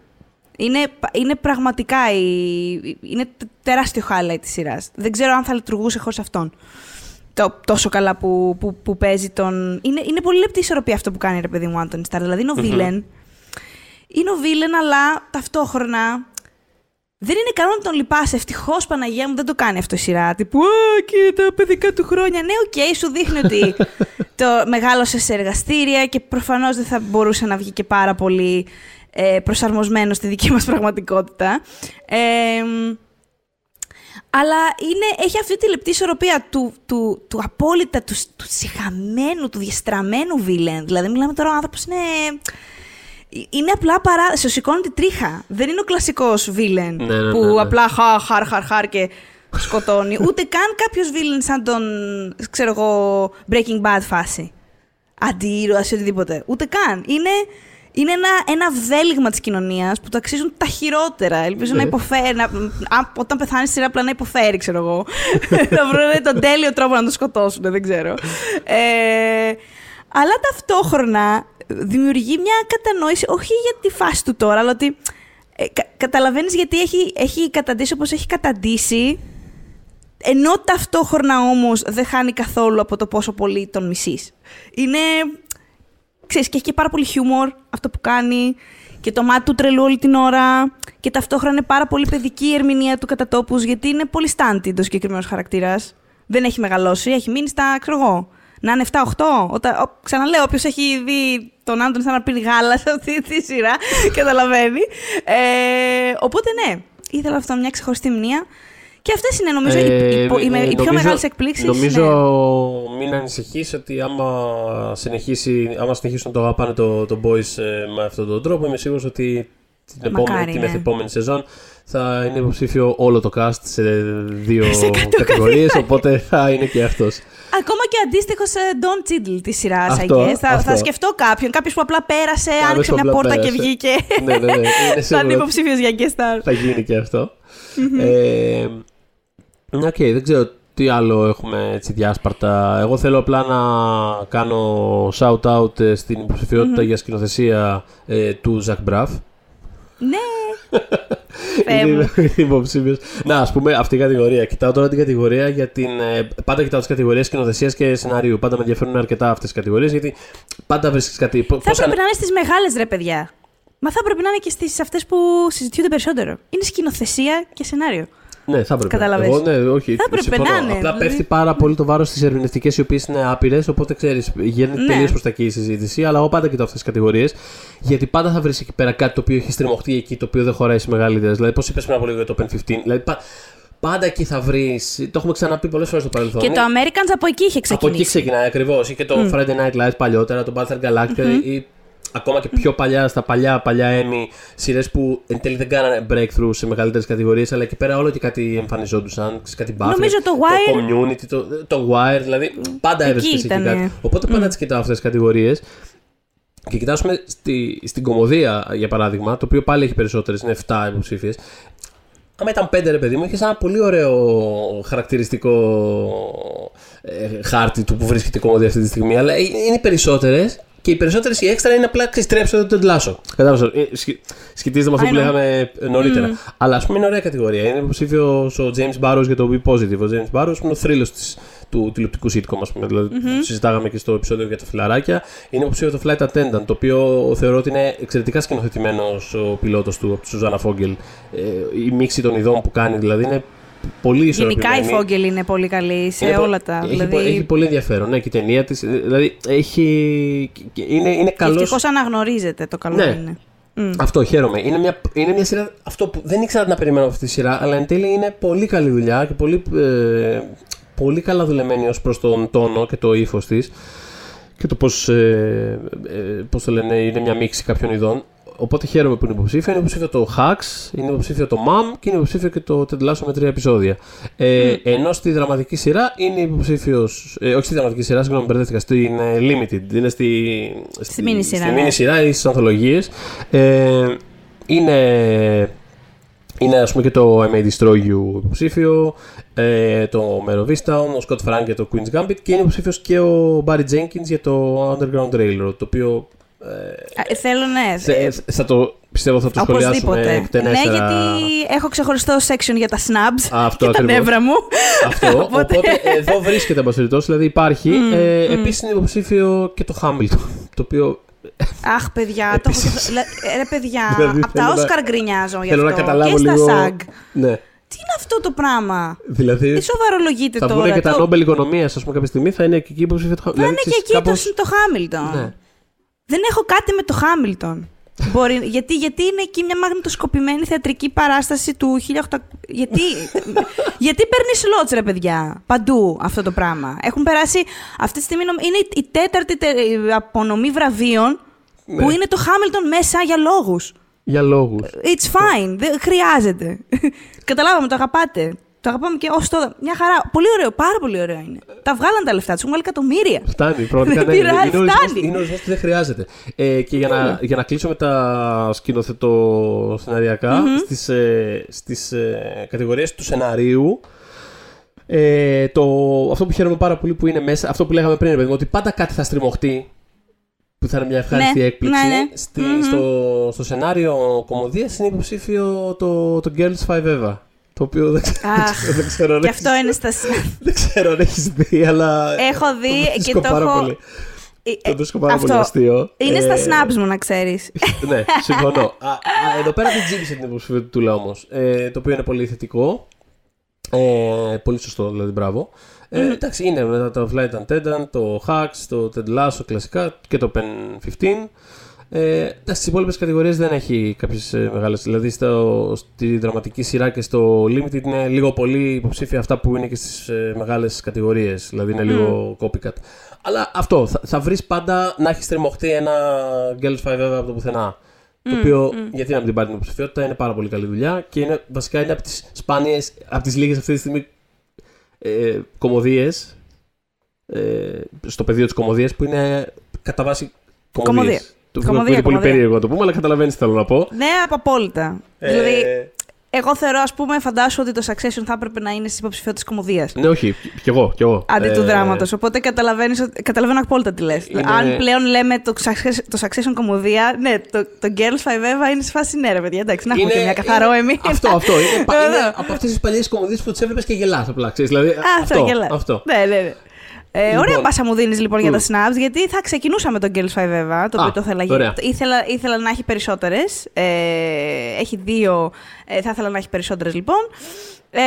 Speaker 2: Είναι, είναι πραγματικά η, είναι τεράστιο highlight της σειράς. Δεν ξέρω αν θα λειτουργούσε χωρίς αυτόν. Το, τόσο καλά που, που, που παίζει τον... Είναι, είναι πολύ λεπτή ισορροπία αυτό που κάνει ρε παιδί μου Antony Starr. Δηλαδή είναι ο villain. Είναι ο villain, αλλά ταυτόχρονα δεν είναι καλό να τον λυπάσαι. Ευτυχώς Παναγία μου δεν το κάνει αυτό η σειρά. Τύπου Α, και τα παιδικά του χρόνια. Ναι, οκ, okay, σου δείχνει ότι το μεγάλωσε σε εργαστήρια και προφανώς δεν θα μπορούσε να βγει και πάρα πολύ ε, προσαρμοσμένο στη δική μας πραγματικότητα. Ε, αλλά είναι, έχει αυτή τη λεπτή ισορροπία του, του, του απόλυτα, του, του συχαμένου, του διαστραμμένου βίλεν. Δηλαδή, μιλάμε τώρα ο άνθρωπος είναι... Είναι απλά παρά... Σε σηκώνει τη τρίχα. Δεν είναι ο κλασικός βίλεν
Speaker 3: ναι, ναι,
Speaker 2: που
Speaker 3: ναι, ναι.
Speaker 2: απλά χα, χαρ, χαρ, χαρ και σκοτώνει. Ούτε καν κάποιος βίλεν σαν τον, ξέρω εγώ, Breaking Bad φάση. Αντίρωας ή οτιδήποτε. Ούτε καν. Είναι είναι ένα, ένα βέλγμα της κοινωνίας που το αξίζουν τα χειρότερα. Ελπίζω να ναι. υποφέρει. Να, α, όταν πεθάνει σειρά, απλά να υποφέρει, ξέρω εγώ. να βρουν τον τέλειο τρόπο να το σκοτώσουν, δεν ξέρω. Ε, αλλά ταυτόχρονα δημιουργεί μια κατανόηση, όχι για τη φάση του τώρα, αλλά ότι ε, κα, καταλαβαίνεις γιατί έχει, έχει καταντήσει όπως έχει καταντήσει, ενώ ταυτόχρονα όμως δεν χάνει καθόλου από το πόσο πολύ τον μισείς. Είναι ξέρεις, και έχει και πάρα πολύ χιούμορ αυτό που κάνει και το μάτι του τρελού όλη την ώρα και ταυτόχρονα είναι πάρα πολύ παιδική η ερμηνεία του κατά τόπους γιατί είναι πολύ στάντη το συγκεκριμένος χαρακτήρας. Δεν έχει μεγαλώσει, έχει μείνει στα, ξέρω εγώ, να είναι 7-8. Όταν, ξαναλέω, όποιος έχει δει τον Άντων σαν να πίνει γάλα σε αυτή τη σειρά, καταλαβαίνει. Ε, οπότε ναι, ήθελα αυτό μια ξεχωριστή μνήμα. Και αυτές είναι νομίζω οι,
Speaker 3: Ε,
Speaker 2: οι, οι,
Speaker 3: ε,
Speaker 2: οι πιο
Speaker 3: νομίζω-
Speaker 2: μεγάλες εκπλήξεις.
Speaker 3: Νομίζω μην ανησυχείς ότι άμα, συνεχίσει, άμα συνεχίσουν το αγαπάνε το, το Boys ε, με αυτόν τον τρόπο, είμαι σίγουρος ότι την,
Speaker 2: Μακάρι,
Speaker 3: επόμενη, την
Speaker 2: ναι.
Speaker 3: μεθεπόμενη σεζόν θα είναι υποψήφιο όλο το cast σε δύο
Speaker 2: Σε κατηγορίες.
Speaker 3: κατηγορίες, οπότε θα είναι και αυτός.
Speaker 2: Ακόμα και αντίστοιχο Don Cheadle της σειράς, I
Speaker 3: Αυτό,
Speaker 2: guess. Θα,
Speaker 3: αυτό.
Speaker 2: θα σκεφτώ κάποιον. Κάποιος που απλά πέρασε,
Speaker 3: Κάποιος
Speaker 2: άνοιξε
Speaker 3: που
Speaker 2: μια
Speaker 3: απλά
Speaker 2: πόρτα και
Speaker 3: πέρασε.
Speaker 2: βγήκε.
Speaker 3: ναι, ναι, ναι. Είναι
Speaker 2: Θα είναι
Speaker 3: σίγουρο
Speaker 2: υποψήφιος για guest star.
Speaker 3: θα γίνει και αυτό. ε, Οκ, δεν ξέρω τι άλλο έχουμε έτσι διάσπαρτα. Εγώ θέλω απλά να κάνω shout-out ε, στην υποψηφιότητα για σκηνοθεσία ε, του Ζακ Μπραφ.
Speaker 2: Ναι. Θεέ μου.
Speaker 3: Είναι υποψήφιος. Να, ας πούμε αυτή η κατηγορία. Κοιτάω τώρα την κατηγορία για την. ε, πάντα κοιτάω τις κατηγορίες σκηνοθεσίας και σενάριου. Πάντα με ενδιαφέρουν αρκετά αυτές τις κατηγορίες γιατί πάντα βρίσκεις κάτι. Πώ
Speaker 2: Θα έπρεπε να είναι στις μεγάλες ρε παιδιά. Μα θα έπρεπε να είναι και στις αυτές που συζητιούνται περισσότερο. Είναι σκηνοθεσία και σενάριο.
Speaker 3: Ναι, θα έπρεπε.
Speaker 2: Καταλαβες.
Speaker 3: Εγώ, ναι, όχι.
Speaker 2: Θα έπρεπε
Speaker 3: συμφωνώ.
Speaker 2: να είναι,
Speaker 3: Απλά
Speaker 2: δηλαδή.
Speaker 3: πέφτει πάρα πολύ το βάρος στις ερμηνευτικές οι οποίες είναι άπειρες. Οπότε ξέρεις, γίνεται
Speaker 2: Ναι.
Speaker 3: τελείως προς τα εκεί η συζήτηση. Αλλά εγώ πάντα κοιτάω αυτές τις κατηγορίες. Γιατί πάντα θα βρεις εκεί πέρα κάτι το οποίο έχει στριμωχτεί εκεί, το οποίο δεν χωράει σε μεγάλη ιδέα. Δηλαδή, πώς είπες πριν από λίγο για το Open 15. Δηλαδή, πα- πάντα εκεί θα βρεις. Το έχουμε ξαναπεί πολλές φορές στο παρελθόν.
Speaker 2: Και
Speaker 3: Είναι-
Speaker 2: το Americans από εκεί είχε
Speaker 3: από εκεί
Speaker 2: ξεκινήσει.
Speaker 3: ξεκινάει ακριβώς. Ή και το Friday Night Lights παλιότερα, το Battle Galactica ή ακόμα και πιο παλιά, στα παλιά, παλιά Emmy, σειρές που εν τέλει δεν κάνανε breakthrough σε μεγαλύτερες κατηγορίες, αλλά εκεί πέρα όλο και κάτι εμφανιζόντουσαν. ξέρεις, Κάτι Buffy,
Speaker 2: Νομίζω το Wire-
Speaker 3: Το community, το, το Wire, δηλαδή πάντα
Speaker 2: Εκεί
Speaker 3: έβρισκε εκεί
Speaker 2: ήτανε.
Speaker 3: κάτι. Οπότε πάντα τις κοιτάω αυτές τις κατηγορίες. Και κοιτάσουμε στη, στην κομμωδία, για παράδειγμα, το οποίο πάλι έχει περισσότερες, είναι 7 υποψήφιες. Άμα ήταν πέντε ρε παιδί μου, είχες ένα πολύ ωραίο χαρακτηριστικό ε, χάρτη του που βρίσκεται η κομμωδία αυτή τη στιγμή. Αλλά ε, είναι οι περισσότερες και οι περισσότερες οι έξτρα είναι απλά ξεστρέψτε το τεντλάσο. Κατάλαβες. Σχετίζεται με αυτό
Speaker 2: I
Speaker 3: που
Speaker 2: know.
Speaker 3: λέγαμε νωρίτερα. Αλλά ας πούμε είναι ωραία κατηγορία. Είναι υποψήφιος ο James Barrows για το Be Positive. Ο James Barrows είναι ο θρύλος του τηλεοπτικού sitcom, ας πούμε. Δηλαδή, που συζητάγαμε και στο επεισόδιο για τα φιλαράκια. Είναι υποψήφιος το Flight Attendant, το οποίο θεωρώ ότι είναι εξαιρετικά σκηνοθετημένος ο πιλότος του από τη Σουζάνα Φόγκελ. Ε, η μίξη των ειδών που κάνει δηλαδή είναι πολύ
Speaker 2: Γενικά η
Speaker 3: ισορροπημένη.
Speaker 2: Φόγγελ είναι πολύ καλή σε
Speaker 3: Είναι πο-
Speaker 2: όλα τα.
Speaker 3: Έχει,
Speaker 2: δηλαδή,
Speaker 3: πο- έχει πολύ ενδιαφέρον. Ναι, και η ταινία της. Δηλαδή έχει. Είναι, είναι καλός.
Speaker 2: Ευτυχώς αναγνωρίζεται το καλό
Speaker 3: Ναι.
Speaker 2: είναι. Μμ.
Speaker 3: Αυτό χαίρομαι. Είναι μια, είναι μια σειρά. Αυτό που δεν ήξερα να περιμένω από αυτή τη σειρά, αλλά εν τέλει είναι πολύ καλή δουλειά και πολύ, ε, πολύ καλά δουλεμένη ως προς τον τόνο και το ύφος της. Και το πώς. Ε, ε, πώς το λένε, είναι μια μίξη κάποιων ειδών. Οπότε χαίρομαι που είναι υποψήφιο. Είναι υποψήφιο το Hacks, είναι υποψήφιο το Mom και είναι υποψήφιο και το Ted Lasso με τρία επεισόδια. Ε, Ενώ στη δραματική σειρά είναι υποψήφιος. Ε, όχι στη δραματική σειρά, συγγνώμη, μπερδεύτηκα. Στην ε, Limited. Είναι στη.
Speaker 2: Στη mini σειρά,
Speaker 3: Στη
Speaker 2: ναι.
Speaker 3: mini σειρά ή στις ανθολογίες. Ε, είναι. Είναι ας πούμε και το I May Destroy You υποψήφιο, ε, το Mare of Easttown, ο Scott Frank για το Queen's Gambit και είναι υποψήφιος και ο Barry Jenkins για το Underground Railroad, το οποίο
Speaker 2: Α, ε, Θέλω ναι.
Speaker 3: θε- θα το, πιστεύω θα το σχολιάσουμε
Speaker 2: Οπωσδήποτε. Ναι,
Speaker 3: εκτενέστερα.
Speaker 2: γιατί έχω ξεχωριστό section για τα snubs
Speaker 3: Αυτό
Speaker 2: και τα
Speaker 3: ακριβώς.
Speaker 2: νεύρα μου.
Speaker 3: Αυτό, οπότε, εδώ βρίσκεται μπασχετός, δηλαδή υπάρχει. ε,
Speaker 2: μμ.
Speaker 3: Επίσης είναι υποψήφιο και το Hamilton, το οποίο
Speaker 2: Αχ, παιδιά, το έχω ξεχω- Λε- ε, Ρε, παιδιά,
Speaker 3: Δηλαδή,
Speaker 2: από τα
Speaker 3: θέλω να-
Speaker 2: Όσκαρ γκρινιάζω γι'
Speaker 3: θέλω να
Speaker 2: αυτό.
Speaker 3: καταλάβω
Speaker 2: και στα
Speaker 3: λίγο...
Speaker 2: SAG.
Speaker 3: Ναι,
Speaker 2: Τι είναι αυτό το πράγμα;
Speaker 3: δηλαδή
Speaker 2: Τι σοβαρολογείτε
Speaker 3: θα
Speaker 2: τώρα.
Speaker 3: βγουν και τα
Speaker 2: το-
Speaker 3: Νόμπελ Οικονομίας, ας πούμε κάποια στιγμή, θα είναι και εκεί υποψήφιο το Hamilton.
Speaker 2: Θα είναι και εκεί το, το Χάμιλτον.
Speaker 3: Ναι.
Speaker 2: Δεν έχω κάτι με το Χάμιλτον. Μπορεί, γιατί, γιατί είναι εκεί μια μαγνητοσκοπημένη θεατρική παράσταση του 1800. Γιατί, γιατί παίρνει σλότς, ρε παιδιά. Παντού αυτό το πράγμα. Έχουν περάσει. Αυτή τη στιγμή νομ- είναι η- η τέταρτη τε- η απονομή βραβείων
Speaker 3: Ναι.
Speaker 2: που είναι το Χάμιλτον μέσα για λόγους.
Speaker 3: Για λόγους.
Speaker 2: It's fine. Δεν χρειάζεται. Καταλάβαμε, το αγαπάτε. Το αγαπάμε και ως τώρα. Μια χαρά. Πολύ ωραίο, πάρα πολύ ωραίο είναι. Τα βγάλαν τα λεφτά τους, έχουν βγάλει εκατομμύρια.
Speaker 3: Φτάνει, πραγματικά
Speaker 2: Δεν
Speaker 3: ναι. Είναι
Speaker 2: πειράζει,
Speaker 3: ορισμός-
Speaker 2: φτάνει. Ναι.
Speaker 3: Είναι ορισμό που δεν χρειάζεται. Ε, και για να, για να κλείσω με τα σκηνοθετό σεναριακά, στις, ε, στις ε, κατηγορίες του σεναρίου, ε, το, αυτό που χαίρομαι πάρα πολύ που είναι μέσα, αυτό που λέγαμε πριν, ρε παιδί μου, ότι πάντα κάτι θα στριμωχτεί που θα είναι μια ευχάριστη
Speaker 2: Ναι,
Speaker 3: έκπληξη.
Speaker 2: ναι, ναι.
Speaker 3: Στη,
Speaker 2: Μμμ.
Speaker 3: στο, στο σενάριο κομμωδίας είναι υποψήφιο το, το Girls Five Eva. Το οποίο δεν, ξέρω-
Speaker 2: Αχ,
Speaker 3: δεν ξέρω αν
Speaker 2: Και
Speaker 3: έχεις-
Speaker 2: αυτό είναι στα.
Speaker 3: δεν ξέρω αν έχεις δει, αλλά.
Speaker 2: Έχω δει
Speaker 3: το
Speaker 2: και
Speaker 3: βρίσκω
Speaker 2: το
Speaker 3: πάρα
Speaker 2: έχω-
Speaker 3: Πολύ.
Speaker 2: Ε,
Speaker 3: Το βρίσκω πάρα
Speaker 2: αυτό.
Speaker 3: πολύ αστείο.
Speaker 2: Είναι
Speaker 3: Ε,
Speaker 2: στα snaps μου, να ξέρεις.
Speaker 3: Ναι, συμφωνώ. Α, α, εδώ πέρα δεν τζίμισε την υποψηφιότητα όμως. Ε, το οποίο είναι πολύ θετικό. Ε, πολύ σωστό, δηλαδή, μπράβο. Ε, εντάξει, είναι μετά το Flight Attendant, το Hacks, το Ted Lasso κλασικά και το Pen 15. Ε, Στις υπόλοιπες κατηγορίες δεν έχει κάποιες μεγάλες. Δηλαδή στο, στη δραματική σειρά και στο Limited είναι λίγο πολύ υποψήφια αυτά που είναι και στις ε, μεγάλες κατηγορίες. Δηλαδή είναι λίγο copycat. Αλλά αυτό, θα, θα βρεις πάντα να έχεις τριμωχτεί ένα Girls 5 από το πουθενά. Το οποίο, γιατί να μην την πάρει την υποψηφιότητα, είναι πάρα πολύ καλή δουλειά και είναι, βασικά είναι από τις σπάνιες, από τις λίγες αυτή τη στιγμή ε, κομμωδίες ε, στο πεδίο της κομμωδίας που είναι κατά βάση κομμωδίες. Το κομμωδία, είναι πολύ περίεργο να το πούμε, αλλά καταλαβαίνεις τι θέλω να πω.
Speaker 2: Ναι, απόλυτα. Ε... Δηλαδή, εγώ θεωρώ, ας πούμε, φαντάσου ότι το Succession θα έπρεπε να είναι στις υποψηφιότητες κομμωδίας.
Speaker 3: Ναι, όχι, κι εγώ. Κι εγώ.
Speaker 2: Αντί ε... του δράματος. Οπότε καταλαβαίνω απόλυτα τι λες. Είναι... Αν πλέον λέμε το, succession, το Succession κομμωδία, ναι, το, το Girls 5 Eva είναι σε φάση ναι, ρε παιδιά. Εντάξει, να έχουμε είναι... και μια καθαρό εμείς.
Speaker 3: Αυτό, αυτό. Είναι, είναι από αυτές τις παλιές κομμωδίες που τις έβλεπες και γελάς απλά. Δηλαδή, αυτό, αυτό, αυτό.
Speaker 2: Ναι, ναι, ναι. Ε, λοιπόν, ωραία πάσα μου δίνεις λοιπόν για τα snaps, γιατί θα ξεκινούσα με τον Girls 5 Eva, το οποίο το ήθελα, ήθελα, ήθελα να έχει περισσότερες. Ε, έχει δύο, ε, θα ήθελα να έχει περισσότερες λοιπόν. Ε,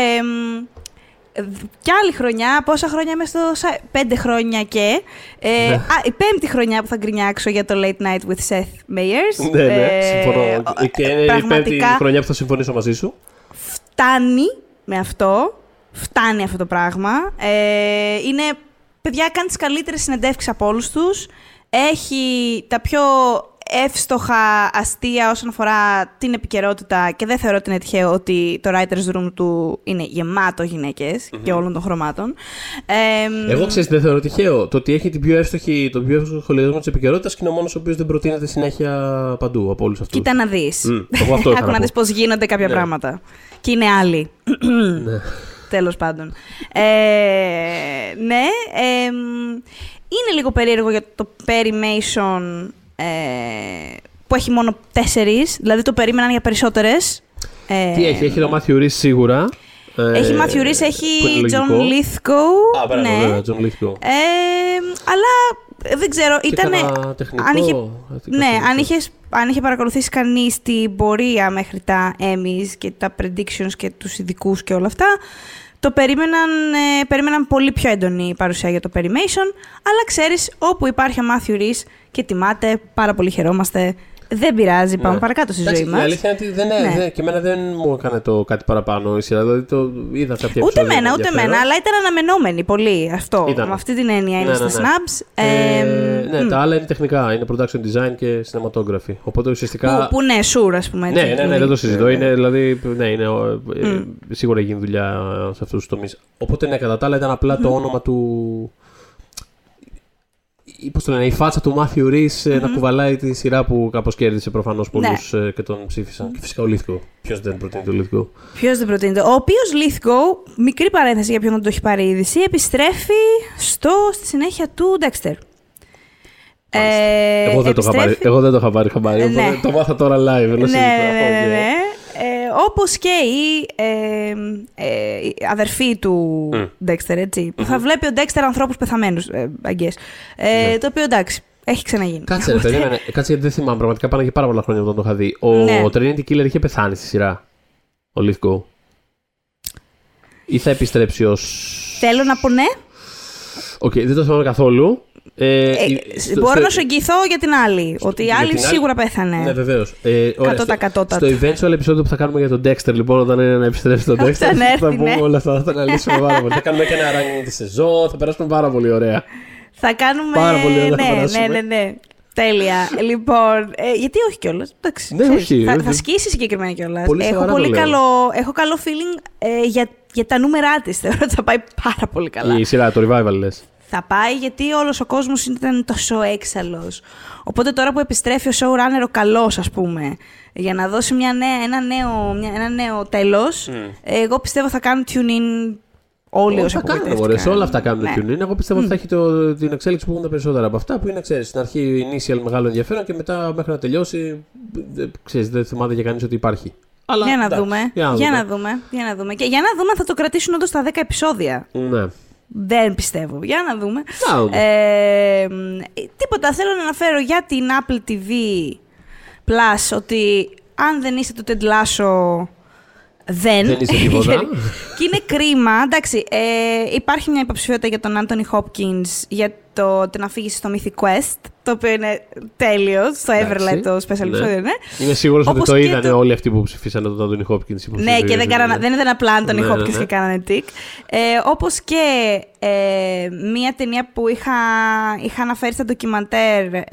Speaker 2: κι άλλη χρονιά, πόσα χρόνια είμαι στο. Πέντε χρόνια και. Ε, ναι. α, η πέμπτη χρονιά που θα γκρινιάξω για το Late Night with Seth Meyers.
Speaker 3: Ναι, ναι, ε, συμφωνώ. και είναι η πέμπτη χρονιά που θα συμφωνήσω μαζί σου.
Speaker 2: Φτάνει με αυτό. Φτάνει αυτό το πράγμα. Ε, είναι παιδιά κάνει τις καλύτερες συνεντεύξεις από όλους τους. Έχει τα πιο εύστοχα αστεία όσον αφορά την επικαιρότητα και δεν θεωρώ ότι είναι τυχαίο ότι το writer's room του είναι γεμάτο και όλων των χρωμάτων.
Speaker 3: Ε, Εγώ ξέρω δεν θεωρώ τυχαίο. Το ότι έχει την πιο εύστοχη, τον πιο εύστοχο σχολιασμό της επικαιρότητας και είναι ο μόνος ο οποίος δεν προτείνεται συνέχεια παντού από όλους αυτούς.
Speaker 2: Κοίτα να δεις. Mm, Άκου να δεις πώς γίνονται κάποια ναι. πράγματα. Και είναι άλλοι. ναι. Τέλος πάντων. Ε, ναι, είναι λίγο περίεργο για το Perimation ε, που έχει μόνο τέσσερις, δηλαδή το περίμεναν για περισσότερες.
Speaker 3: Ε, Τι έχει, έχει το Matthew Reese σίγουρα.
Speaker 2: Έχει Matthew Reese, έχει John Lithgow.
Speaker 3: Α, πέρα, ναι. βέβαια, John Lithgow.
Speaker 2: αλλά δεν ξέρω, ήταν.
Speaker 3: Αν είχε,
Speaker 2: ναι, αν, είχες, αν είχε παρακολουθήσει κανείς την πορεία μέχρι τα Emmys και τα predictions και τους ειδικούς και όλα αυτά, το περίμεναν, ε, περίμεναν πολύ πιο έντονη παρουσία για το Perimation, αλλά ξέρεις, όπου υπάρχει ο Matthew Reese και τιμάται, πάρα πολύ χαιρόμαστε, δεν πειράζει, πάμε ναι. παρακάτω στη ζωή μας.
Speaker 3: Η αλήθεια είναι ότι δεν, ναι. δεν, και εμένα δεν μου έκανε το κάτι παραπάνω η σειρά. Δηλαδή το είδα κάποια
Speaker 2: Ούτε εμένα, ούτε εμένα, αλλά ήταν αναμενόμενη πολύ αυτό. Ήταν. Με αυτή την έννοια είναι ναι, στα ναι, snaps.
Speaker 3: Ε, ναι, τα άλλα είναι τεχνικά. Είναι production design και cinematography. Οπότε ουσιαστικά.
Speaker 2: Που, που ναι, sure, ας πούμε.
Speaker 3: Ναι, ναι, ναι, δεν το συζητώ. Είναι, δηλαδή, ναι, είναι, mm. σίγουρα γίνει δουλειά σε αυτούς τους τομείς. Οπότε ναι, κατά τα άλλα ήταν απλά το όνομα του πώς το λένε, η φάτσα του Μάθιου mm-hmm. να κουβαλάει τη σειρά που κάπως κέρδισε προφανώς πολλούς ναι. Ε, και τον ψήφισαν. Και φυσικά ο Λίθκο. Ποιος δεν προτείνει το Λίθκο;
Speaker 2: Ποιος δεν προτείνει το. Ο οποίος Λίθκο, μικρή παρένθεση για ποιον δεν το έχει πάρει είδηση, επιστρέφει στο, στη συνέχεια του Dexter.
Speaker 3: Ε, εγώ, δεν το πάρει, εγώ δεν το είχα πάρει χαμπάρι, ναι. το μάθα τώρα live. Ναι,
Speaker 2: ναι, ναι, ναι. Ε, όπως και η, ε, ε, η αδερφή του mm. Dexter, έτσι, που θα βλέπει ο Dexter ανθρώπους πεθαμένους, ε, ε, ναι. το οποίο εντάξει, έχει ξαναγίνει.
Speaker 3: Κάτσε, ρε, περίμενε. Κάτσε γιατί δεν θυμάμαι. Πραγματικά πάνε και πάρα πολλά χρόνια όταν το είχα δει. Ο, ναι. ο Trinity Killer είχε πεθάνει στη σειρά. Ο Lithgow. Ή θα επιστρέψει ω.
Speaker 2: Θέλω να πω ναι.
Speaker 3: OK, okay, δεν το θυμάμαι καθόλου.
Speaker 2: Ε, ε, στο, μπορώ στο... να σου εγγυηθώ για την άλλη. Στο, ότι η άλλη σίγουρα πέθανε.
Speaker 3: Ναι, βεβαίως. Ε,
Speaker 2: τα κατώτατα.
Speaker 3: Στο eventual επεισόδιο που θα κάνουμε για τον Dexter, λοιπόν, όταν είναι να επιστρέψει τον Dexter, θα πούμε όλα αυτά. Θα τα αναλύσουμε πάρα πολύ. θα κάνουμε και ένα ranking τις σεζόν. Θα περάσουμε πάρα πολύ ωραία.
Speaker 2: Θα κάνουμε. Πάρα πολύ ωραία. Ναι, ναι, ναι, ναι. Τέλεια. λοιπόν, ε, γιατί όχι κιόλας.
Speaker 3: Ναι, όχι.
Speaker 2: Θα, θα σκίσει συγκεκριμένα κιόλας. Έχω πολύ καλό, έχω καλό feeling ε, για, για τα νούμερά της. Θεωρώ ότι θα πάει πάρα πολύ καλά.
Speaker 3: Η σειρά, το revival λες
Speaker 2: θα πάει γιατί όλος ο κόσμος ήταν τόσο έξαλλος. Οπότε τώρα που επιστρέφει ο showrunner ο καλός ας πούμε, για να δώσει μια νέα, ένα, νέο, μια, ένα νέο τέλος, εγώ πιστεύω θα κάνουν tune-in όλοι όσοι
Speaker 3: κάνουν, σε όλα αυτά κάνουν ναι. tune-in. Εγώ πιστεύω ότι θα έχει το, την εξέλιξη που έχουν τα περισσότερα από αυτά, που είναι, ξέρεις, στην αρχή initial μεγάλο ενδιαφέρον και μετά μέχρι να τελειώσει, ξέρεις, δεν θυμάται για κανείς ότι υπάρχει.
Speaker 2: Αλλά, για, να δούμε, για, να δούμε. για να δούμε. Για να δούμε. Και για να δούμε αν θα το κρατήσουν όντως τα 10 επεισόδια.
Speaker 3: Ναι.
Speaker 2: Δεν πιστεύω. Για να δούμε. Ε, τίποτα. Θέλω να αναφέρω για την Apple TV Plus ότι αν δεν είστε το Ted Lasso, δεν.
Speaker 3: Δεν είσαι τίποτα.
Speaker 2: και είναι κρίμα. Εντάξει, ε, υπάρχει μια υποψηφιότητα για τον Anthony Hopkins για το, το να φύγει στο Mythic Quest, το οποίο είναι τέλειος, στο Everlight το special
Speaker 3: ναι.
Speaker 2: επεισόδιο, ναι.
Speaker 3: Είμαι σίγουρος ότι
Speaker 2: Όπως
Speaker 3: το
Speaker 2: και
Speaker 3: είδαν
Speaker 2: το-
Speaker 3: όλοι αυτοί που ψηφίσαν τον Άντωνι Χόπκιν.
Speaker 2: Ναι, και δεν, κάνανα, δεν ήταν απλά Anthony
Speaker 3: Ναι,
Speaker 2: Hopkins
Speaker 3: ναι, ναι.
Speaker 2: και κάνανε τικ. Ε, όπως και ε, μία ταινία που είχα, είχα αναφέρει στα ντοκιμαντέρ ε,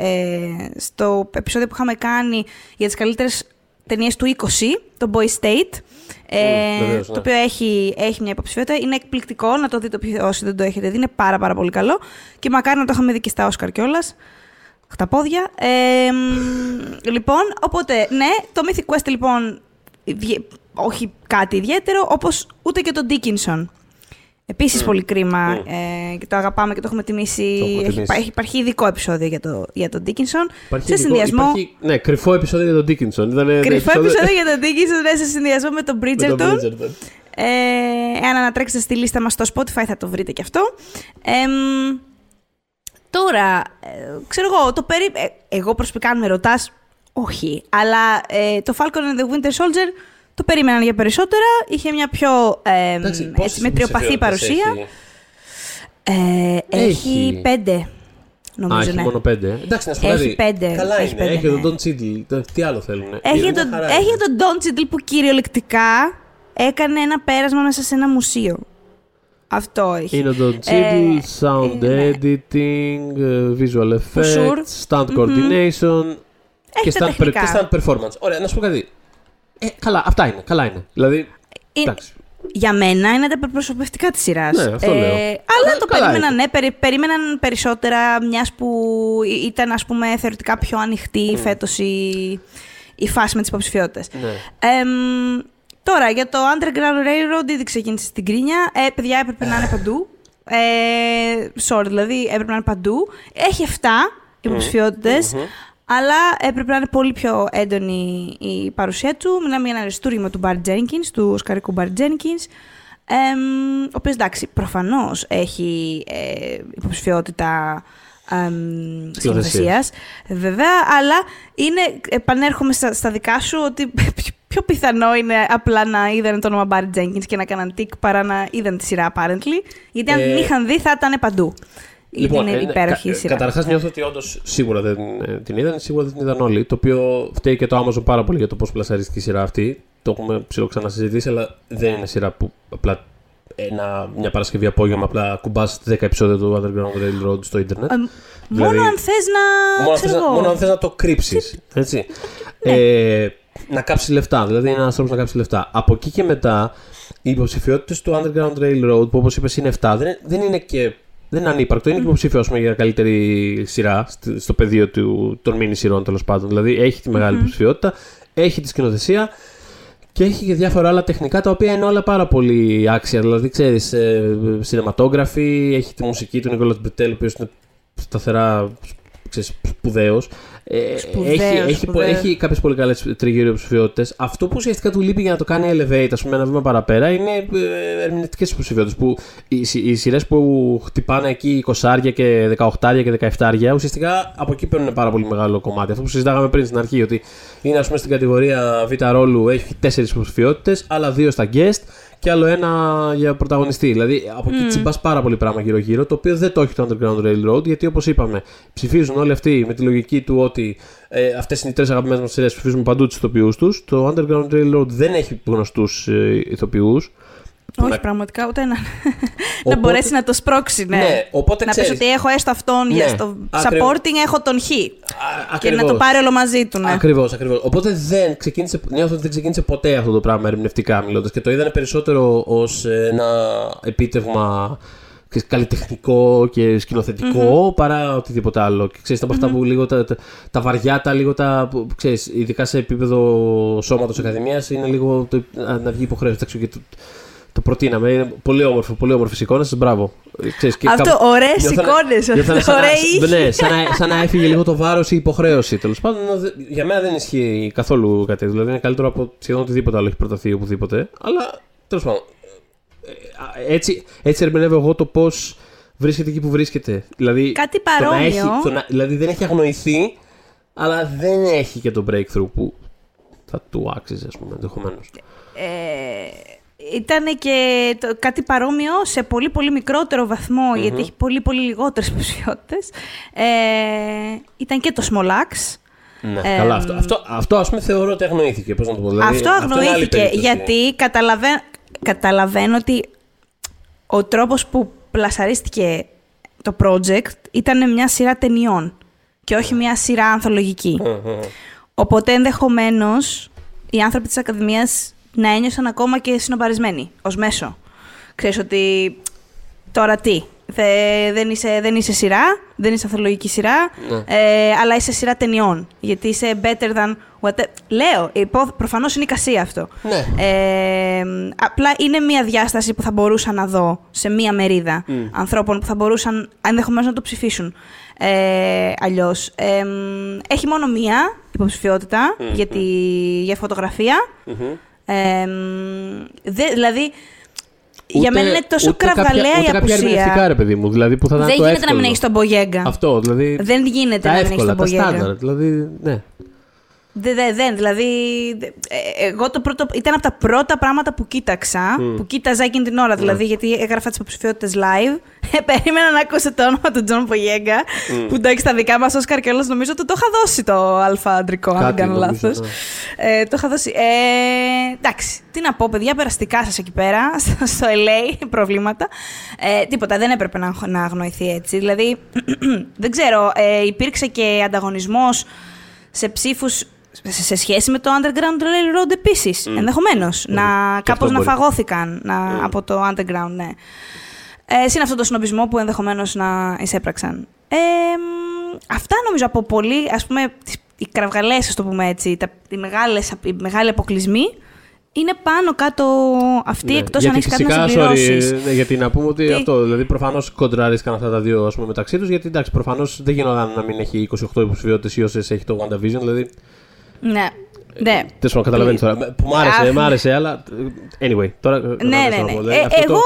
Speaker 2: στο επεισόδιο που είχαμε κάνει για τις καλύτερες ταινίες του 20, το Boy State. Ε,
Speaker 3: Μμ, βεβαίως,
Speaker 2: το
Speaker 3: ναι.
Speaker 2: οποίο έχει, έχει μια υποψηφιότητα. Είναι εκπληκτικό να το δείτε όποιοι- όσοι δεν το έχετε δει. Είναι πάρα πάρα πολύ καλό. Και μακάρι να το είχαμε δει και στα Όσκαρ κιόλας. Χταπόδια. Ε, μ, λοιπόν, οπότε, ναι, το Mythic Quest λοιπόν, βγε- όχι κάτι ιδιαίτερο, όπως ούτε και το Dickinson. Επίσης πολύ κρίμα ε, και το αγαπάμε και το έχουμε τιμήσει.
Speaker 3: Το έχουμε
Speaker 2: έχει,
Speaker 3: τιμήσει.
Speaker 2: έχει, υπάρχει ειδικό επεισόδιο για το, για το Dickinson.
Speaker 3: Υπάρχει,
Speaker 2: σε
Speaker 3: ειδικό-
Speaker 2: συνδυασμό.
Speaker 3: υπάρχει, ναι, κρυφό επεισόδιο για τον Dickinson. Ήταν,
Speaker 2: Κρυφό επεισόδιο για τον Dickinson ναι, σε συνδυασμό με τον
Speaker 3: με
Speaker 2: Bridgerton.
Speaker 3: τον Bridgerton.
Speaker 2: Ε, εάν ανατρέξετε στη λίστα μας στο Spotify θα το βρείτε και αυτό. Εμ, τώρα, ε, ξέρω εγώ, το περί... ε, εγώ προσωπικά αν με ρωτάς, όχι. Αλλά ε, το Falcon and the Winter Soldier το περίμεναν για περισσότερα. Είχε μια πιο ε,
Speaker 3: Εντάξει, πόσες
Speaker 2: έτσι, μετριοπαθή
Speaker 3: υποψηφιότητες
Speaker 2: παρουσία.
Speaker 3: έχει;
Speaker 2: Ε, έχει.
Speaker 3: Έχει.
Speaker 2: πέντε,
Speaker 3: Α,
Speaker 2: νομίζω,
Speaker 3: έχει
Speaker 2: ναι.
Speaker 3: μόνο πέντε. Εντάξει, να σου πω
Speaker 2: Έχει
Speaker 3: κάτι.
Speaker 2: πέντε,
Speaker 3: Καλά
Speaker 2: έχει
Speaker 3: είναι.
Speaker 2: πέντε,
Speaker 3: έχει
Speaker 2: ναι.
Speaker 3: τον Don Cheadle. Τι άλλο θέλουν.
Speaker 2: Έχει τον, έχει τον Don Cheadle που κυριολεκτικά έκανε ένα πέρασμα μέσα σε ένα μουσείο. Αυτό έχει.
Speaker 3: Είναι ο Don
Speaker 2: Ε,
Speaker 3: Cheadle, sound
Speaker 2: είναι.
Speaker 3: editing, ε, visual effects,
Speaker 2: sure.
Speaker 3: stunt coordination και
Speaker 2: τα
Speaker 3: stunt, per-
Speaker 2: τεχνικά.
Speaker 3: και stunt performance. Ωραία, να σου πω κάτι. Ε, καλά, αυτά είναι. Καλά είναι. Δηλαδή,
Speaker 2: Είναι-
Speaker 3: εντάξει.
Speaker 2: Για μένα είναι τα υπερπροσωπευτικά της σειράς.
Speaker 3: Ναι, αυτό λέω.
Speaker 2: Αλλά
Speaker 3: Ε,
Speaker 2: το
Speaker 3: καλά
Speaker 2: περίμεναν,
Speaker 3: είναι.
Speaker 2: ναι, περι- περίμεναν περισσότερα, μιας που ή- ήταν ας πούμε θεωρητικά πιο ανοιχτή
Speaker 3: Mm.
Speaker 2: φέτος η, η φάση με τις υποψηφιότητες.
Speaker 3: Ναι.
Speaker 2: Εμ, τώρα, για το Underground Railroad ήδη ξεκίνησε στην κρίνια. Ε, παιδιά, έπρεπε να είναι παντού. Ε, sorry, δηλαδή, έπρεπε να είναι παντού. Έχει 7 υποψηφιότητες, αλλά έπρεπε να είναι πολύ πιο έντονη η παρουσία του. Μιλάμε για ένα αριστούργημα του Μπαρ Jenkins, του Οσκαρικού Μπαρ Jenkins, εμ, ο οποίος, εντάξει, προφανώς έχει ε, υποψηφιότητα εμ, σκηνοθεσίας, βέβαια, αλλά είναι, επανέρχομαι στα, στα δικά σου ότι πιο- πιο πιθανό είναι απλά να είδαν το όνομα Barry Jenkins και να κάναν τικ παρά να είδαν τη σειρά apparently. Γιατί αν
Speaker 3: Ε,
Speaker 2: την είχαν δει θα ήταν παντού. Γιατί είναι
Speaker 3: ε,
Speaker 2: υπέροχη η
Speaker 3: κα-
Speaker 2: σειρά.
Speaker 3: Καταρχάς νιώθω ότι όντως σίγουρα δεν ε, την είδαν, σίγουρα δεν την είδαν όλοι. Το οποίο φταίει και το Amazon πάρα πολύ για το πώς πλασαρίστηκε η σειρά αυτή. Το έχουμε ψιλοξανασυζητήσει, αλλά δεν είναι σειρά που απλά ένα, μια Παρασκευή απόγευμα απλά κουμπάς 10 επεισόδια του Underground Railroad στο Ιντερνετ.
Speaker 2: Ε,
Speaker 3: Δηλαδή-
Speaker 2: μόνο αν θες να.
Speaker 3: Μόνο αν
Speaker 2: ξέρω
Speaker 3: θες να-
Speaker 2: εγώ.
Speaker 3: μόνο αν θες να το κρύψεις. Έτσι.
Speaker 2: Ναι.
Speaker 3: Ε, να κάψεις λεφτά. Δηλαδή είναι ένας τρόπος να κάψεις λεφτά. Από εκεί και μετά, οι υποψηφιότητες του Underground Railroad, που όπως είπες είναι 7, δεν, δεν είναι και. Δεν είναι ανύπαρκτο. Είναι και υποψήφιο ας πούμε, για καλύτερη σειρά στη- στο πεδίο του, των mini σειρών τέλος πάντων. Δηλαδή έχει τη μεγάλη υποψηφιότητα, έχει τη σκηνοθεσία και έχει και διάφορα άλλα τεχνικά τα οποία είναι όλα πάρα πολύ άξια. Δηλαδή, ξέρεις, ε, σινεματόγραφη, έχει τη μουσική του Νικόλας Μπριτέλ, ο οποίος είναι σταθερά ξέρεις, σπουδαίος. Ε,
Speaker 2: Σπουδαίος,
Speaker 3: έχει, έχει,
Speaker 2: σπουδαίος.
Speaker 3: έχει κάποιες πολύ καλές τριγύρω υποψηφιότητες. Αυτό που ουσιαστικά του λείπει για να το κάνει elevate, ας πούμε, ένα βήμα παραπέρα, είναι ε, ερμηνευτικές υποψηφιότητες. Που οι, οι σειρές που χτυπάνε εκεί 20 και 18 και 17 ουσιαστικά από εκεί παίρνουν πάρα πολύ μεγάλο κομμάτι. Αυτό που συζητάγαμε πριν στην αρχή, ότι είναι ας πούμε στην κατηγορία Β ρόλου έχει 4 υποψηφιότητες, άλλα 2 στα guest και άλλο ένα για πρωταγωνιστή. Δηλαδή από εκεί τσιμπάς πάρα πολύ πράγμα γύρω-γύρω, το οποίο δεν το έχει το Underground Railroad, γιατί όπως είπαμε, ψηφίζουν όλοι αυτοί με τη λογική του ότι ε, αυτές είναι οι τρεις αγαπημένες μας σειρές, ψηφίζουν παντού τους ηθοποιούς τους. Το Underground Railroad δεν έχει γνωστούς ε, ηθοποιούς.
Speaker 2: Όχι,
Speaker 3: να-
Speaker 2: πραγματικά ούτε να, να
Speaker 3: Οπότε-
Speaker 2: μπορέσει να το σπρώξει. Ναι.
Speaker 3: Ναι, οπότε
Speaker 2: να πεις
Speaker 3: ξέρεις.
Speaker 2: ότι έχω έστω αυτόν για
Speaker 3: Ναι,
Speaker 2: στο
Speaker 3: ακριβώς.
Speaker 2: supporting, έχω τον Χ. Και
Speaker 3: Ακριβώς.
Speaker 2: να το πάρει όλο μαζί του. Ναι.
Speaker 3: Ακριβώς, ακριβώς. Οπότε δεν ξεκίνησε, νιώθω ότι δεν ξεκίνησε ποτέ αυτό το πράγμα ερμηνευτικά μιλώντας και το είδανε περισσότερο ως ένα επίτευγμα ξέρεις, καλλιτεχνικό και σκηνοθετικο παρά οτιδήποτε άλλο. Και ξέρεις, από αυτά που λίγο τα, τα, τα βαριά, τα λίγο τα. που, Ξέρεις, ειδικά σε επίπεδο σώματος Ακαδημίας, είναι λίγο το, να, να βγει υποχρέωση. Εντάξει, και το, το προτείναμε. Είναι πολύ όμορφο, πολύ όμορφες εικόνες. Μπράβο. Ξέρεις, και
Speaker 2: Αυτό,
Speaker 3: κάπου-
Speaker 2: ωραίες
Speaker 3: νιώθανε-
Speaker 2: εικόνες,
Speaker 3: νιώθανε σαν να-
Speaker 2: ωραία ήχη.
Speaker 3: Ναι, σαν να, σαν να έφυγε λίγο το βάρος η υποχρέωση. Τέλος πάντων, ενώ δε- για μένα δεν ισχύει καθόλου κάτι. τέτοιο. Δηλαδή είναι καλύτερο από σχεδόν οτιδήποτε άλλο έχει προταθεί οπουδήποτε. Αλλά τέλος πάντων. ε, Έτσι, έτσι ερμηνεύω εγώ το πώς βρίσκεται εκεί που βρίσκεται. Δηλαδή,
Speaker 2: Κάτι
Speaker 3: το να
Speaker 2: παρόμοιο.
Speaker 3: έχει, το να- δηλαδή δεν έχει αγνοηθεί, αλλά δεν έχει και το breakthrough που θα του άξιζε, ας πούμε, ενδεχομένως.
Speaker 2: Ε, ήταν και το, κάτι παρόμοιο σε πολύ πολύ μικρότερο γιατί έχει πολύ πολύ λιγότερες υποψηφιότητες. Ε, ήταν και το Smolax.
Speaker 3: Ναι, ε, καλά. Αυτό, αυτό, αυτό ας πούμε θεωρώ ότι αγνοήθηκε. Πώς να το πω, δηλαδή,
Speaker 2: αυτό αγνοήθηκε γιατί καταλαβαίνω, καταλαβαίνω ότι ο τρόπος που πλασαρίστηκε το project ήταν μια σειρά ταινιών και όχι μια σειρά ανθολογική. Οπότε ενδεχομένως οι άνθρωποι της Ακαδημίας να ένιωσαν ακόμα και συνομπαρισμένοι ως μέσο. Ξέρεις ότι τώρα τι, δεν, είσαι, δεν είσαι σειρά, δεν είσαι αθολογική σειρά, ναι. ε, αλλά είσαι σειρά ταινιών. Γιατί είσαι better than whatever. Λέω, προφανώς είναι εικασία αυτό.
Speaker 3: Ναι.
Speaker 2: Ε, απλά είναι μία διάσταση που θα μπορούσα να δω σε μία μερίδα ανθρώπων που θα μπορούσαν ενδεχομένως να το ψηφίσουν. Ε, Αλλιώς. έχει μόνο μία υποψηφιότητα για, τη, για φωτογραφία. Δηλαδή, Ούτε, για μένα είναι τόσο κραυγαλαία η απουσία.
Speaker 3: Κάποια ρε παιδί μου. Δηλαδή που θα
Speaker 2: δεν γίνεται να μην έχεις τον Μπογέγκα.
Speaker 3: Αυτό, δηλαδή.
Speaker 2: Δεν γίνεται να μην έχεις τον Μπογέγκα. Τα στάνταρ,
Speaker 3: δηλαδή, ναι.
Speaker 2: Δεν, δεν, δεν. Δηλαδή, ε, εγώ το πρώτο, ήταν από τα πρώτα πράγματα που κοίταξα, mm. που κοίταζα εκείνη την ώρα. Mm. Δηλαδή, γιατί έγραφα τις υποψηφιότητες live. Ε, περίμενα να ακούσω το όνομα του Τζον Μπογέγκα. Mm. Που εντάξει, στα δικά μας Όσκαρ και νομίζω ότι το είχα δώσει το άλφα αντρικό, αν δεν κάνω λάθος. Ναι. Ε, το είχα δώσει. Ε, εντάξει, τι να πω, παιδιά, περαστικά σας εκεί πέρα, στο LA, προβλήματα. Ε, τίποτα, δεν έπρεπε να, να αγνοηθεί έτσι. Δηλαδή, δεν ξέρω, ε, υπήρξε και ανταγωνισμός σε ψήφους σε σχέση με το Underground Railroad επίσης. Mm. Ενδεχομένως. Mm. Να κάπως να φαγώθηκαν να, mm. από το Underground, ναι. Ε, συν αυτό το συνοπισμό που ενδεχομένως να εισέπραξαν. Ε, αυτά νομίζω από πολύ, ας πούμε, οι κραυγαλές, ας το πούμε έτσι, τα, οι, μεγάλες, οι μεγάλοι αποκλεισμοί, είναι πάνω κάτω αυτή ναι, εκτός αν έχεις κάτι να συμπληρώσεις.
Speaker 3: Ναι, γιατί να πούμε ότι Τι... αυτό, δηλαδή προφανώς κοντράρισκαν αυτά τα δύο ας πούμε, μεταξύ τους, γιατί εντάξει, προφανώς δεν γινόταν να μην έχει 28 υποψηφιότητες ή όσες έχει το WandaVision, δηλαδή
Speaker 2: ναι. Ναι.
Speaker 3: Τέλος πάντων, καταλαβαίνεις τώρα. Που μ' άρεσε, μ' άρεσε, αλλά. Anyway, τώρα.
Speaker 2: Ναι, ναι, ναι.
Speaker 3: Δηλαδή, ε, αυτό, εγώ... το,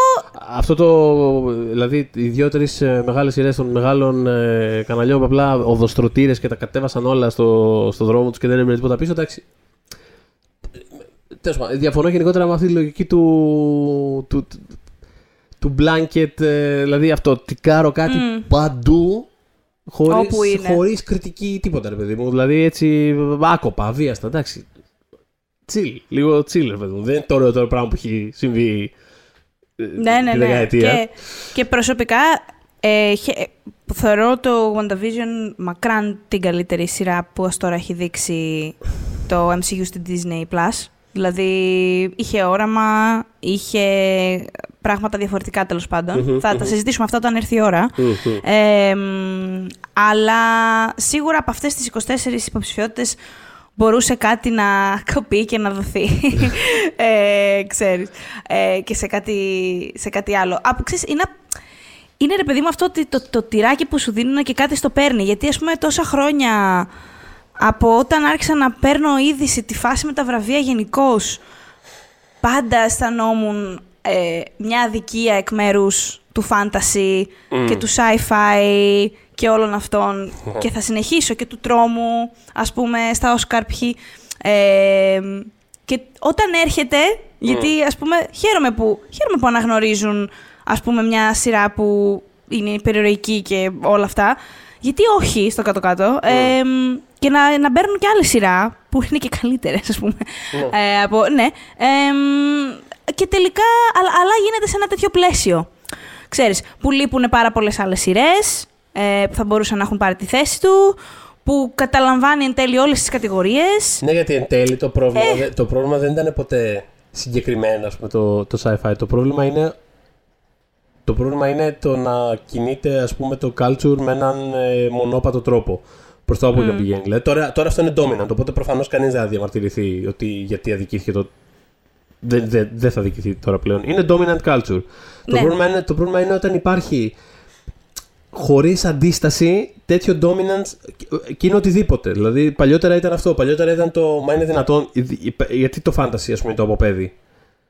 Speaker 3: αυτό το. Δηλαδή, οι δύο-τρει ε, μεγάλες σειρές των μεγάλων ε, καναλιών που απλά οδοστρωτήρες και τα κατέβασαν όλα στο, στο δρόμο τους και δεν έμεινε τίποτα πίσω. Εντάξει. Τέλος πάντων, διαφωνώ γενικότερα με αυτή τη λογική του. του, του, του blanket, ε, δηλαδή αυτό, τικάρω κάτι mm. παντού Χωρίς, χωρίς κριτική τίποτα, ρε παιδί μου. Δηλαδή έτσι άκοπα, αβίαστα, εντάξει. Τσίλ, λίγο τσίλ, ρε παιδί μου. Δεν είναι το ωραίο πράγμα που έχει συμβεί
Speaker 2: ε, ναι, ναι, ναι. Και, και προσωπικά ε, θεωρώ το WandaVision μακράν την καλύτερη σειρά που ως τώρα έχει δείξει το MCU στην Disney+. Plus. Δηλαδή είχε όραμα, είχε πράγματα διαφορετικά τέλος Θα τα συζητήσουμε αυτά όταν έρθει η ώρα. αλλά σίγουρα από αυτές τις 24 υποψηφιότητες μπορούσε κάτι να κοπεί και να δοθεί. ε, ξέρεις. Ε, και σε κάτι, σε κάτι άλλο. Από, ξέρεις, είναι, είναι ρε παιδί μου αυτό το, το, το τυράκι που σου δίνουν και κάτι στο παίρνει. Γιατί ας πούμε τόσα χρόνια από όταν άρχισα να παίρνω είδηση τη φάση με τα βραβεία γενικώς, πάντα αισθανόμουν ε, μια αδικία εκ μέρους του fantasy και του sci-fi και όλων αυτών και θα συνεχίσω και του τρόμου, ας πούμε, στα Oscar ε, και όταν έρχεται, γιατί ας πούμε χαίρομαι που, χαίρομαι που αναγνωρίζουν ας πούμε μια σειρά που είναι περιοριστική και όλα αυτά, γιατί όχι στο κάτω-κάτω. Ε, και να, να παίρνουν και άλλη σειρά που είναι και καλύτερες, ας πούμε. Ναι. Ε, από, ναι. Και τελικά, αλλά, αλλά γίνεται σε ένα τέτοιο πλαίσιο. Ξέρεις, που λείπουν πάρα πολλές άλλες σειρές ε, που θα μπορούσαν να έχουν πάρει τη θέση του, που καταλαμβάνει εν τέλει όλες τις κατηγορίες.
Speaker 3: Ναι, γιατί εν τέλει το πρόβλημα, ε. το πρόβλημα δεν ήταν ποτέ συγκεκριμένο ας πούμε, το, το sci-fi. Το πρόβλημα είναι το πρόβλημα είναι το να κινείται ας πούμε το culture με έναν ε, μονόπατο τρόπο προς το όπου mm. πηγαίνει. Δηλαδή, τώρα, τώρα αυτό είναι dominant, οπότε προφανώς κανείς δεν θα διαμαρτυρηθεί ότι γιατί αδικήθηκε το. Δεν, δεν, δεν θα αδικηθεί τώρα πλέον. Είναι dominant culture. Το, ναι. πρόβλημα είναι, το πρόβλημα είναι όταν υπάρχει χωρίς αντίσταση τέτοιο dominance και είναι οτιδήποτε. Δηλαδή παλιότερα ήταν αυτό. Παλιότερα ήταν το. Μα είναι δυνατόν. Γιατί το fantasy, ας πούμε, το αποπέδει.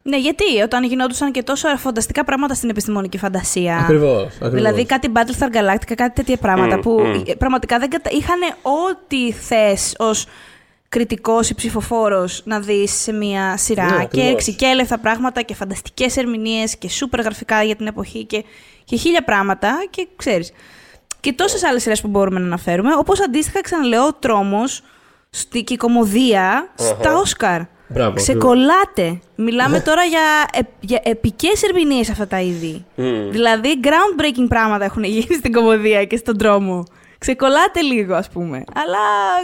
Speaker 2: Ναι, γιατί; Όταν γινόντουσαν και τόσο φανταστικά πράγματα στην επιστημονική φαντασία.
Speaker 3: Ακριβώς.
Speaker 2: Δηλαδή κάτι Battlestar Galactica, κάτι τέτοια πράγματα που πραγματικά δεν κατα... είχαν ό,τι θες ως κριτικός ή ψηφοφόρος να δεις σε μία σειρά.
Speaker 3: Ναι,
Speaker 2: και
Speaker 3: ακριβώς.
Speaker 2: εξικέλευτα πράγματα και φανταστικές ερμηνείες και σούπερ γραφικά για την εποχή και, και χίλια πράγματα. Και ξέρεις. Και τόσες άλλες σειρές που μπορούμε να αναφέρουμε. Όπως αντίστοιχα, ξαναλέω, ο τρόμος στη και η κομμωδία στα Όσκαρ.
Speaker 3: Μπράβο,
Speaker 2: Ξεκολλάτε. Μιλάμε τώρα για, ε, για επικές ερμηνείες αυτά τα είδη.
Speaker 3: Μμμ.
Speaker 2: Δηλαδή, groundbreaking πράγματα έχουν γίνει στην κομμωδία και στον τρόμο. Ξεκολλάτε λίγο, ας πούμε. Αλλά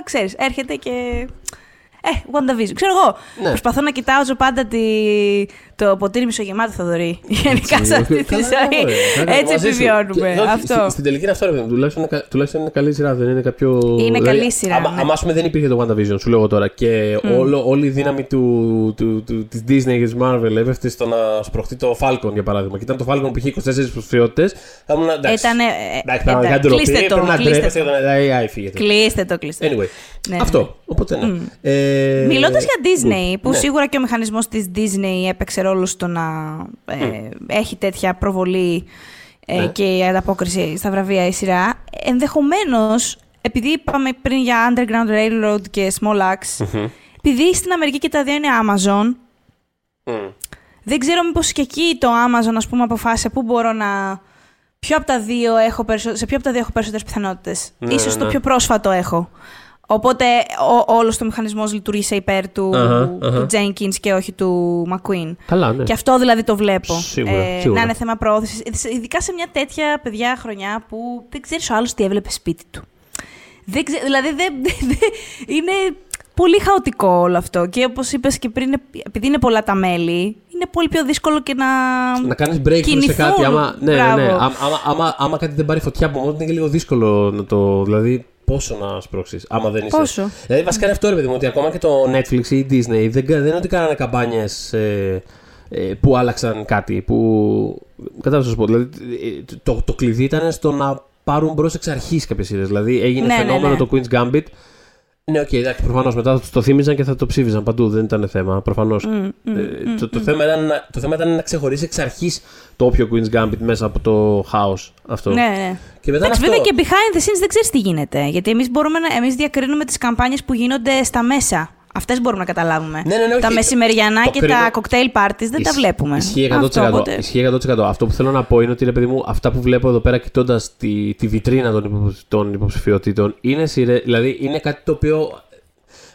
Speaker 2: ξέρεις, έρχεται και. Ε, WandaVision. Ξέρω εγώ.
Speaker 3: Ναι.
Speaker 2: Προσπαθώ να κοιτάζω πάντα τη... το ποτήρι μισογεμάτο Θοδωρή. Γενικά σε αυτή τη
Speaker 3: Καλά,
Speaker 2: ζωή.
Speaker 3: ωραία. Καλά,
Speaker 2: Έτσι
Speaker 3: μαζί σου.
Speaker 2: επιβιώνουμε.
Speaker 3: Και- όχι,
Speaker 2: Αυτό.
Speaker 3: στη- Στην τελική είναι αυτό, ρε παιδί μου. Τουλάχιστον είναι, κα- τουλάχιστον είναι καλή σειρά, δεν είναι κάποιο.
Speaker 2: Είναι
Speaker 3: δηλαδή,
Speaker 2: καλή σειρά,
Speaker 3: Άμα,
Speaker 2: ναι.
Speaker 3: άμα, ας πούμε δεν υπήρχε το WandaVision, σου λέω εγώ τώρα, και όλο, όλη η δύναμη του, του, του, της Disney και της Marvel έπεφτε στο να σπρωχτεί το Falcon για παράδειγμα. Και ήταν το Falcon που είχε 24 υποψηφιότητε. Θα ήμουν εντάξει.
Speaker 2: Ήτανε, ε,
Speaker 3: Εντάξει,
Speaker 2: ε,
Speaker 3: πραγματικά
Speaker 2: εντάξει,
Speaker 3: ντροπή,
Speaker 2: κλείστε το,
Speaker 3: Πρέπει να
Speaker 2: κλείστε
Speaker 3: ντρέπεστε
Speaker 2: το.
Speaker 3: για τον AI, φύγετε.
Speaker 2: Κλείστε το, κλείστε. το.
Speaker 3: Anyway.
Speaker 2: Ναι,
Speaker 3: Αυτό. Οπότε ναι. Ε,
Speaker 2: Μιλώντας για Disney,
Speaker 3: good.
Speaker 2: που
Speaker 3: Ναι.
Speaker 2: σίγουρα και ο μηχανισμός της Disney έπαιξε ρόλο στο να ε, έχει τέτοια προβολή ε,
Speaker 3: Ναι.
Speaker 2: και η ανταπόκριση στα βραβεία η σειρά, ενδεχομένως, επειδή είπαμε πριν για Underground Railroad και Small Axe,
Speaker 3: Μμμ.
Speaker 2: επειδή στην Αμερική και τα δύο είναι Amazon,
Speaker 3: Μμ.
Speaker 2: δεν ξέρω μήπως και εκεί το Amazon, ας πούμε, αποφάσισε πού μπορώ να... Ποιο από τα δύο έχω περισσο... Σε ποιο από τα δύο έχω περισσότερες πιθανότητες.
Speaker 3: Ναι,
Speaker 2: Ίσως
Speaker 3: ναι,
Speaker 2: το
Speaker 3: ναι.
Speaker 2: πιο πρόσφατο έχω. Οπότε ο, όλος το μηχανισμός λειτουργήσε υπέρ του,
Speaker 3: Αχα, αχα.
Speaker 2: του Jenkins και όχι του McQueen.
Speaker 3: Καλά, ναι.
Speaker 2: Και αυτό δηλαδή το βλέπω. Ε,
Speaker 3: Σίγουρα, σίγουρα.
Speaker 2: Να είναι θέμα προώθησης. Ειδικά σε μια τέτοια παιδιά χρονιά που δεν ξέρεις ο άλλος τι έβλεπε σπίτι του. Δεν ξέ- δηλαδή δεν, δεν- είναι πολύ χαοτικό όλο αυτό. Και όπως είπες και πριν, επειδή είναι πολλά τα μέλη, είναι πολύ πιο δύσκολο και να.
Speaker 3: Να κάνεις breakthrough σε
Speaker 2: κινηθούν.
Speaker 3: κάτι. Άμα, ναι, ναι, ναι.
Speaker 2: Μπράβο.
Speaker 3: Άμα, άμα, άμα, άμα κάτι δεν πάρει φωτιά από μόνο του, είναι και λίγο δύσκολο να το. Δηλαδή, πόσο να σπρώξεις, άμα δεν είσαι.
Speaker 2: Πόσο;
Speaker 3: Δηλαδή, βασικά είναι αυτό, ρε παιδί μου, ότι ακόμα και το Netflix ή η Disney δεν, κα- δεν είναι ότι κάνανε καμπάνιες ε, ε, που άλλαξαν κάτι. Που. Κατάλαβα να σου πω. Δηλαδή, ε, το, το κλειδί ήταν στο να πάρουν μπρος εξ αρχής κάποιες σειρές. Δηλαδή, έγινε
Speaker 2: Ναι, ναι,
Speaker 3: φαινόμενο
Speaker 2: ναι.
Speaker 3: το Queen's Gambit. Ναι, οκ, εντάξει, προφανώς μετά το, το θύμιζαν και θα το ψήφιζαν παντού. Δεν ήταν θέμα, προφανώς. Ε, το, το, θέμα ήταν, να- το θέμα ήταν να ξεχωρίσει εξ αρχής το όποιο Queen's Gambit μέσα από το χάος αυτό.
Speaker 2: Ναι, ναι.
Speaker 3: Και μετά
Speaker 2: Εντάξει,
Speaker 3: είναι
Speaker 2: βέβαια
Speaker 3: αυτό.
Speaker 2: και behind the scenes δεν ξέρεις τι γίνεται. Γιατί εμείς μπορούμε να εμείς διακρίνουμε τις καμπάνιες που γίνονται στα μέσα. Αυτές μπορούμε να καταλάβουμε.
Speaker 3: Ναι, ναι, ναι,
Speaker 2: τα
Speaker 3: όχι.
Speaker 2: μεσημεριανά
Speaker 3: Το
Speaker 2: και
Speaker 3: κρίνω-
Speaker 2: τα cocktail parties δεν τα
Speaker 3: Ισ-
Speaker 2: βλέπουμε.
Speaker 3: Ισχύει 100%.
Speaker 2: Αυτό, οπότε-
Speaker 3: Ισχύει 100%. Αυτό που θέλω να πω είναι ότι ρε παιδί μου, αυτά που βλέπω εδώ πέρα κοιτώντας τη, τη βιτρίνα των, υπο, των υποψηφιότητων είναι σειρέ, δηλαδή είναι κάτι το οποίο.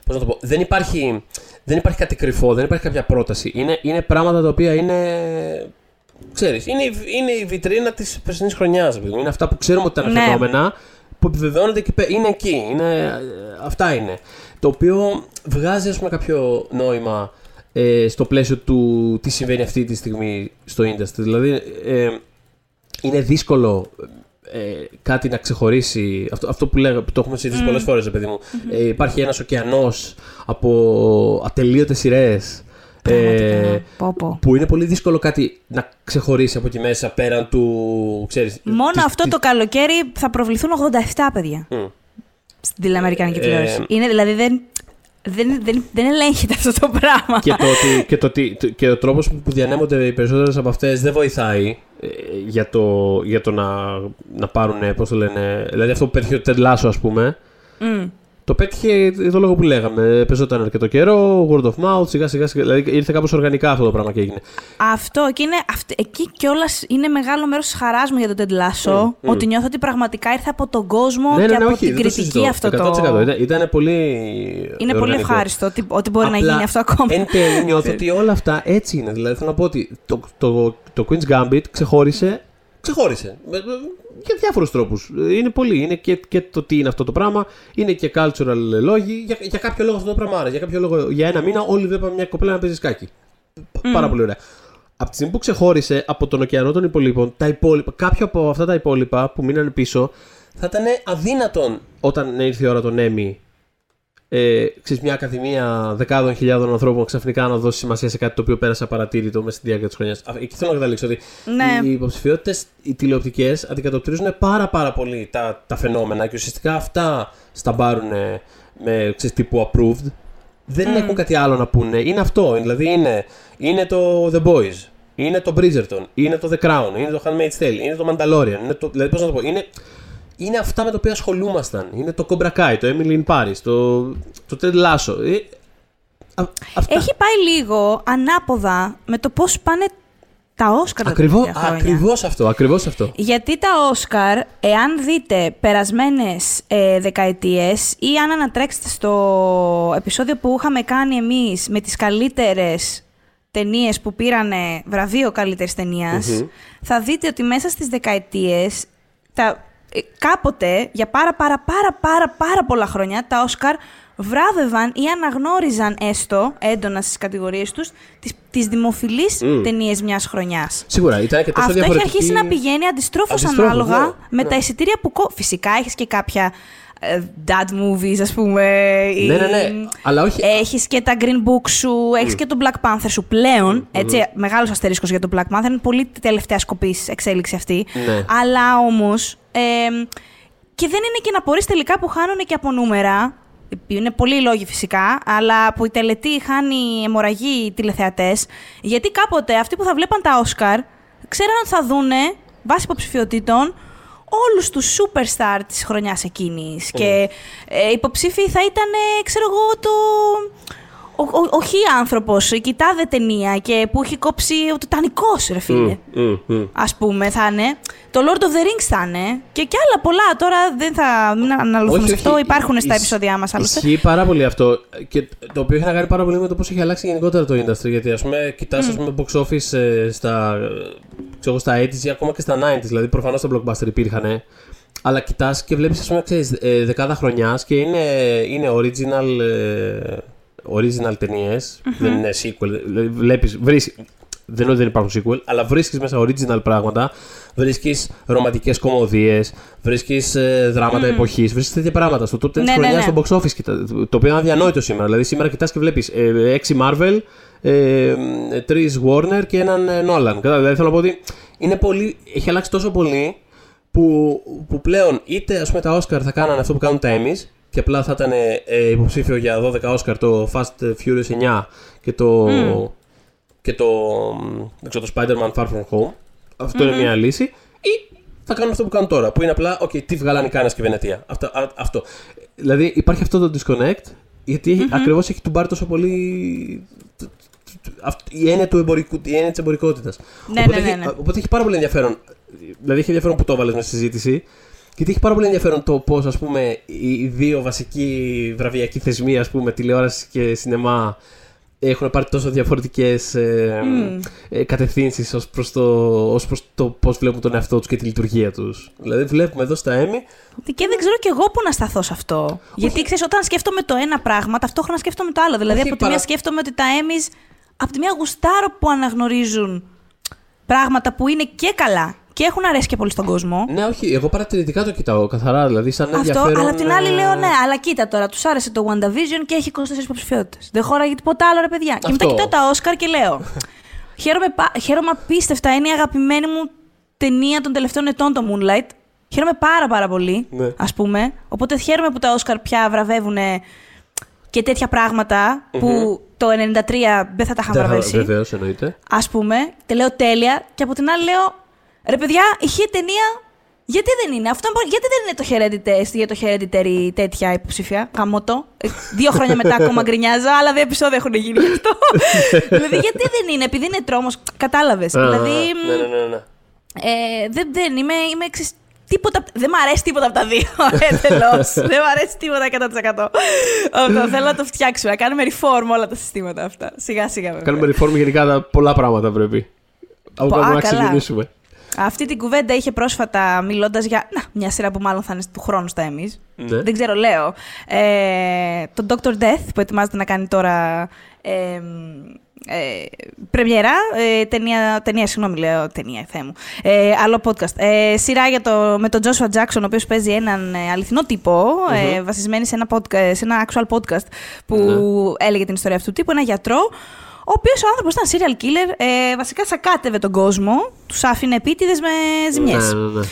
Speaker 3: Πώς να το πω, δεν υπάρχει, δεν υπάρχει κάτι κρυφό, δεν υπάρχει κάποια πρόταση. Είναι, είναι πράγματα τα οποία είναι. Ξέρεις, είναι, η- είναι η βιτρίνα της περσινής χρονιάς. Είναι αυτά που ξέρουμε ότι ήταν
Speaker 2: Ναι.
Speaker 3: φαινόμενα, που επιβεβαιώνεται και πέ- είναι εκεί. Είναι, ε, αυτά είναι. Το οποίο βγάζει, ας πούμε, κάποιο νόημα ε, στο πλαίσιο του τι συμβαίνει αυτή τη στιγμή στο industry. Δηλαδή, ε, είναι δύσκολο ε, κάτι να ξεχωρίσει. Αυτό, αυτό που, λέγα, που το έχουμε συζητήσει πολλές φορές, ρε παιδί μου. Ε, υπάρχει ένας ωκεανός από ατελείωτες σειρές.
Speaker 2: Πραγματικά. Πω, πω.
Speaker 3: που είναι πολύ δύσκολο κάτι να ξεχωρίσει από εκεί μέσα πέραν του. Ξέρεις,
Speaker 2: Μόνο
Speaker 3: της-
Speaker 2: αυτό
Speaker 3: της-
Speaker 2: το καλοκαίρι θα προβληθούν 87 παιδιά
Speaker 3: Μμ.
Speaker 2: Στην τηλεαμερικάνικη
Speaker 3: Ε,
Speaker 2: τηλεόραση. Είναι δηλαδή δεν, δεν, δεν, δεν ελέγχεται αυτό το πράγμα.
Speaker 3: και, το ότι, και, το ότι, το- και ο τρόπος που διανέμονται οι περισσότερες από αυτές δεν βοηθάει ε, για το, για το να, να πάρουν, πώς το λένε, δηλαδή αυτό που πέτυχε ο Ted Lasso ας πούμε,
Speaker 2: Μμ.
Speaker 3: Το πέτυχε για το λόγο που λέγαμε, παίζονταν αρκετό καιρό, word of mouth, σιγά σιγά, σιγά δηλαδή ήρθε κάπως οργανικά αυτό το πράγμα και έγινε.
Speaker 2: Αυτό και είναι, αυτε- εκεί κιόλας είναι μεγάλο μέρος της χαράς μου για τον Ted Lasso.
Speaker 3: Μμ, μμ.
Speaker 2: Ότι νιώθω ότι πραγματικά ήρθε από τον κόσμο
Speaker 3: ναι,
Speaker 2: και
Speaker 3: ναι, ναι,
Speaker 2: από
Speaker 3: όχι,
Speaker 2: την
Speaker 3: δεν το
Speaker 2: κριτική
Speaker 3: συζητώ.
Speaker 2: αυτό
Speaker 3: 100%.
Speaker 2: το.
Speaker 3: Ήταν, ήταν πολύ
Speaker 2: Είναι πολύ
Speaker 3: οργανικό.
Speaker 2: ευχάριστο ότι, ότι μπορεί να
Speaker 3: Απλά,
Speaker 2: γίνει αυτό ακόμα.
Speaker 3: Εν τέλει νιώθω ότι όλα αυτά έτσι είναι. Δηλαδή θέλω να πω ότι το, το, το Queen's Gambit ξεχώρισε. Ξεχώρισε. Με- με- Για διάφορους τρόπους. Είναι πολύ. Είναι και, και το τι είναι αυτό το πράγμα. Είναι και cultural λόγοι. Για, για κάποιο λόγο αυτό το πράγμα. άρεσε. Για κάποιο λόγο για ένα μήνα όλοι βλέπαμε μια κοπέλα να παίζει σκάκι. Π- Πάρα πολύ ωραία. Από τη στιγμή που ξεχώρισε από τον ωκεανό των υπολείπων, τα υπόλοιπα, κάποιο από αυτά τα υπόλοιπα που μείνανε πίσω, θα ήταν αδύνατον όταν ήρθε η ώρα των Emmy ε, ξέρεις, μια ακαδημία δεκάδων χιλιάδων ανθρώπων ξαφνικά να δώσει σημασία σε κάτι το οποίο πέρασε απαρατήρητο μέσα στη διάρκεια της χρονιάς. Εκεί θέλω να καταλήξω ότι
Speaker 2: Ναι.
Speaker 3: οι υποψηφιότητες, οι τηλεοπτικές, αντικατοπτρίζουν πάρα, πάρα πολύ τα, τα φαινόμενα και ουσιαστικά αυτά σταμπάρουν με ξέρεις, τύπου approved. Δεν έχουν κάτι άλλο να πούνε. Είναι αυτό. Δηλαδή είναι, είναι το The Boys, είναι το Bridgerton, είναι το The Crown, είναι το Handmaid's Tale, είναι το Mandalorian. Είναι το, δηλαδή, πώς να το πω, είναι, είναι αυτά με τα οποία ασχολούμασταν. Είναι το Cobra Kai, το Emily in Paris, το, το Ted Lasso. Ε, α- αυτά.
Speaker 2: Έχει πάει λίγο ανάποδα με το πώς πάνε τα Όσκαρ τα
Speaker 3: Ακριβώς,
Speaker 2: τελευταία χρόνια.
Speaker 3: ακριβώς αυτό, ακριβώς αυτό.
Speaker 2: Γιατί τα Όσκαρ, εάν δείτε περασμένες ε, δεκαετίες ή αν ανατρέξετε στο επεισόδιο που είχαμε κάνει εμείς με τις καλύτερες ταινίες που πήρανε βραβείο καλύτερης ταινίας,
Speaker 3: Μμμ.
Speaker 2: θα δείτε ότι μέσα στις δεκαετίες, τα, ε, κάποτε, για πάρα πάρα πάρα πάρα πάρα πολλά χρόνια, τα Όσκαρ βράβευαν ή αναγνώριζαν έστω έντονα στις κατηγορίες τους τις, τις δημοφιλείς
Speaker 3: Μμ.
Speaker 2: ταινίες μιας χρονιάς.
Speaker 3: Σίγουρα, ήταν και τόσο
Speaker 2: Αυτό έχει
Speaker 3: διαφορετική...
Speaker 2: αρχίσει να πηγαίνει αντιστρόφως
Speaker 3: Αντιστρόφως,
Speaker 2: ανάλογα
Speaker 3: ναι,
Speaker 2: με
Speaker 3: ναι.
Speaker 2: τα εισιτήρια που. κο- Φυσικά έχεις και κάποια ε, dad movies, ας πούμε. ή-
Speaker 3: Ναι, ναι, ναι. Αλλά όχι...
Speaker 2: Έχεις και τα Green Book σου, έχεις και τον Black Panther σου πλέον. Έτσι, μεγάλος αστερίσκος για τον Black Panther. Είναι πολύ τελευταία σκοπής εξέλιξη αυτή.
Speaker 3: Ναι.
Speaker 2: Αλλά όμως, ε, και δεν είναι και να απορείς τελικά που χάνουν και από νούμερα. Είναι πολλοί λόγοι φυσικά, αλλά που η τελετή χάνει αιμορραγή οι τηλεθεατές. Γιατί κάποτε αυτοί που θα βλέπαν τα Όσκαρ ξέραν ότι θα δούνε, βάσει υποψηφιότητων, όλους τους superstar της χρονιάς εκείνης. Και ε, υποψήφιοι θα ήταν, ε, ξέρω εγώ, το... Ο, ο, ο χι άνθρωπος, η κοιτάδε ταινία και που έχει κόψει ο Τιτανικός, ρε φίλε.
Speaker 3: Μμ, μμ, μμ.
Speaker 2: Α πούμε, θα είναι. Το Lord of the Rings θα είναι. Και κι άλλα πολλά. Τώρα δεν θα μην αναλωθούμε σε αυτό. Υπάρχουν στα
Speaker 3: Ισ-
Speaker 2: επεισόδια μας άλλωστε.
Speaker 3: Ισχύει πάρα πολύ αυτό. Και το οποίο έχει να κάνει πάρα πολύ με το πώς έχει αλλάξει γενικότερα το industry. Γιατί ας πούμε, κοιτάς ας πούμε, box office ε, στα, ε, ξέρω, στα 80s ή ακόμα και στα 90s. Δηλαδή, προφανώς τα blockbuster υπήρχαν. Αλλά κοιτάς και βλέπεις, ας πούμε, ξέρεις, ε, δεκάδα χρονιάς και είναι, είναι original, ε, original ταινιε Δεν είναι sequel. Δηλαδή, βλέπεις, βρεις, δεν είναι ότι δεν υπάρχουν sequel, αλλά βρίσκεις μέσα original πράγματα. Βρίσκεις ρομαντικές κομμωδίες, βρίσκεις δράματα mm. εποχής, βρίσκεις τέτοια πράγματα. Στο top 10
Speaker 2: Ναι,
Speaker 3: τη
Speaker 2: ναι,
Speaker 3: χρονιάς
Speaker 2: ναι.
Speaker 3: στο box office, κοιτά, το οποίο είναι αδιανόητο σήμερα. Δηλαδή, σήμερα κοιτάς και βλέπεις ε, 6 Marvel, ε, 3 Warner και έναν ε, Nolan. Κατά, δηλαδή, θέλω να πω ότι είναι πολύ, έχει αλλάξει τόσο πολύ που, που πλέον είτε ας πούμε τα Oscar θα κάνανε αυτό που κάνουν τα Emmys και απλά θα ήταν ε, υποψήφιο για 12 Oscar το Fast Furious 9 και το, και το, δεν ξέρω, το Spider-Man Far From Home. Αυτό είναι μια λύση. Ή θα κάνουν αυτό που κάνουν τώρα, που είναι απλά, OK, τι βγάλανε οι Κάνες και η Βενετία. Αυτό, α- αυτό. Δηλαδή υπάρχει αυτό το disconnect, γιατί έχει, ακριβώς έχει του πάρει τόσο πολύ τ- τ- τ- αυτ- η έννοια, του εμπορικού, η έννοια της εμπορικότητας.
Speaker 2: Ναι,
Speaker 3: οπότε,
Speaker 2: ναι, ναι,
Speaker 3: έχει,
Speaker 2: ναι.
Speaker 3: οπότε έχει πάρα πολύ ενδιαφέρον. Δηλαδή έχει ενδιαφέρον που το έβαλες με στη συζήτηση. Γιατί έχει πάρα πολύ ενδιαφέρον το πώς ας πούμε οι δύο βασικοί βραβιακοί θεσμοί, ας πούμε, τηλεόραση και σινεμά, έχουν πάρει τόσο διαφορετικές ε, ε, κατευθύνσεις ως προς το, ως προς το πώς βλέπουν τον εαυτό τους και τη λειτουργία τους. Δηλαδή, βλέπουμε εδώ στα Emmy.
Speaker 2: Και δεν ξέρω κι εγώ πού να σταθώ σε αυτό. Γιατί ξέρεις, όταν σκέφτομαι το ένα πράγμα, ταυτόχρονα σκέφτομαι το άλλο. Δηλαδή,
Speaker 3: Όχι,
Speaker 2: από τη
Speaker 3: παρα-
Speaker 2: μία σκέφτομαι ότι τα Emmys, από τη μία γουστάρω που αναγνωρίζουν πράγματα που είναι και καλά και έχουν αρέσει και πολύ στον κόσμο.
Speaker 3: Ναι, όχι, εγώ παρατηρητικά το κοιτάω καθαρά. Δηλαδή, σαν
Speaker 2: Αυτό,
Speaker 3: ενδιαφέρον.
Speaker 2: αλλά απ' την άλλη
Speaker 3: ε,
Speaker 2: λέω ναι, αλλά κοίτα τώρα, τους άρεσε το WandaVision και έχει 24 υποψηφιότητες. Δεν χώραγε τίποτα άλλο, ρε παιδιά. Και μετά
Speaker 3: Αυτό.
Speaker 2: κοιτάω τα Όσκαρ και λέω. χαίρομαι, πα- χαίρομαι απίστευτα, είναι η αγαπημένη μου ταινία των τελευταίων ετών το Moonlight. Χαίρομαι πάρα πάρα πολύ,
Speaker 3: Ναι.
Speaker 2: ας πούμε. Οπότε χαίρομαι που τα Όσκαρ πια βραβεύουν και τέτοια πράγματα που το 93 δεν θα τα είχαν βραβεύσει.
Speaker 3: Βεβαίως, εννοείται.
Speaker 2: Α πούμε, και λέω τέλεια, και από την άλλη λέω ρε παιδιά, είχε ταινία. Γιατί δεν είναι; Αυτό, είναι πολύ- γιατί δεν είναι το Hereditary, για το Hereditary τέτοια υποψήφια, γαμώτο. Ε, Δύο χρόνια μετά ακόμα γκρινιάζω, άλλα δύο επεισόδια έχουν γίνει γι' αυτό. δηλαδή, γιατί δεν είναι, επειδή είναι τρόμος, κατάλαβες.
Speaker 3: Α,
Speaker 2: δηλαδή,
Speaker 3: Ναι, ναι, ναι. ναι.
Speaker 2: ε, δεν, δεν είμαι, είμαι εξής- τίποτα, δεν μ' αρέσει τίποτα από τα δύο. Ε, τελώς. δεν μ' αρέσει τίποτα 100%. Αυτό, θέλω να το φτιάξουμε, να κάνουμε reform όλα τα συστήματα αυτά. Σιγά σιγά βέβαια.
Speaker 3: Κάνουμε reform γενικά τα πολλά πράγματα πρέπει. Από
Speaker 2: Πω,
Speaker 3: κάπου
Speaker 2: α,
Speaker 3: να
Speaker 2: καλά.
Speaker 3: ξεκινήσουμε.
Speaker 2: Αυτή την κουβέντα είχε πρόσφατα μιλώντας για να, μια σειρά που μάλλον θα είναι του χρόνου στα εμείς.
Speaker 3: Ναι.
Speaker 2: Δεν ξέρω, λέω. Ε, το Dr. Death που ετοιμάζεται να κάνει τώρα. Ε, ε, πρεμιέρα, ε, ταινία, ταινία, συγγνώμη λέω, ταινία, θεέ μου. Ε, άλλο podcast. Ε, σειρά για το, με τον Joshua Jackson, ο οποίος παίζει έναν ε, αληθινό τύπο, ε, βασισμένη σε ένα, podcast, σε ένα actual podcast που έλεγε την ιστορία αυτού του τύπου, ένα γιατρό, ο οποίος ο άνθρωπος ήταν serial killer, ε, βασικά σακάτευε τον κόσμο, τους άφηνε επίτηδες με ζημιές.
Speaker 3: Ναι, ναι, ναι.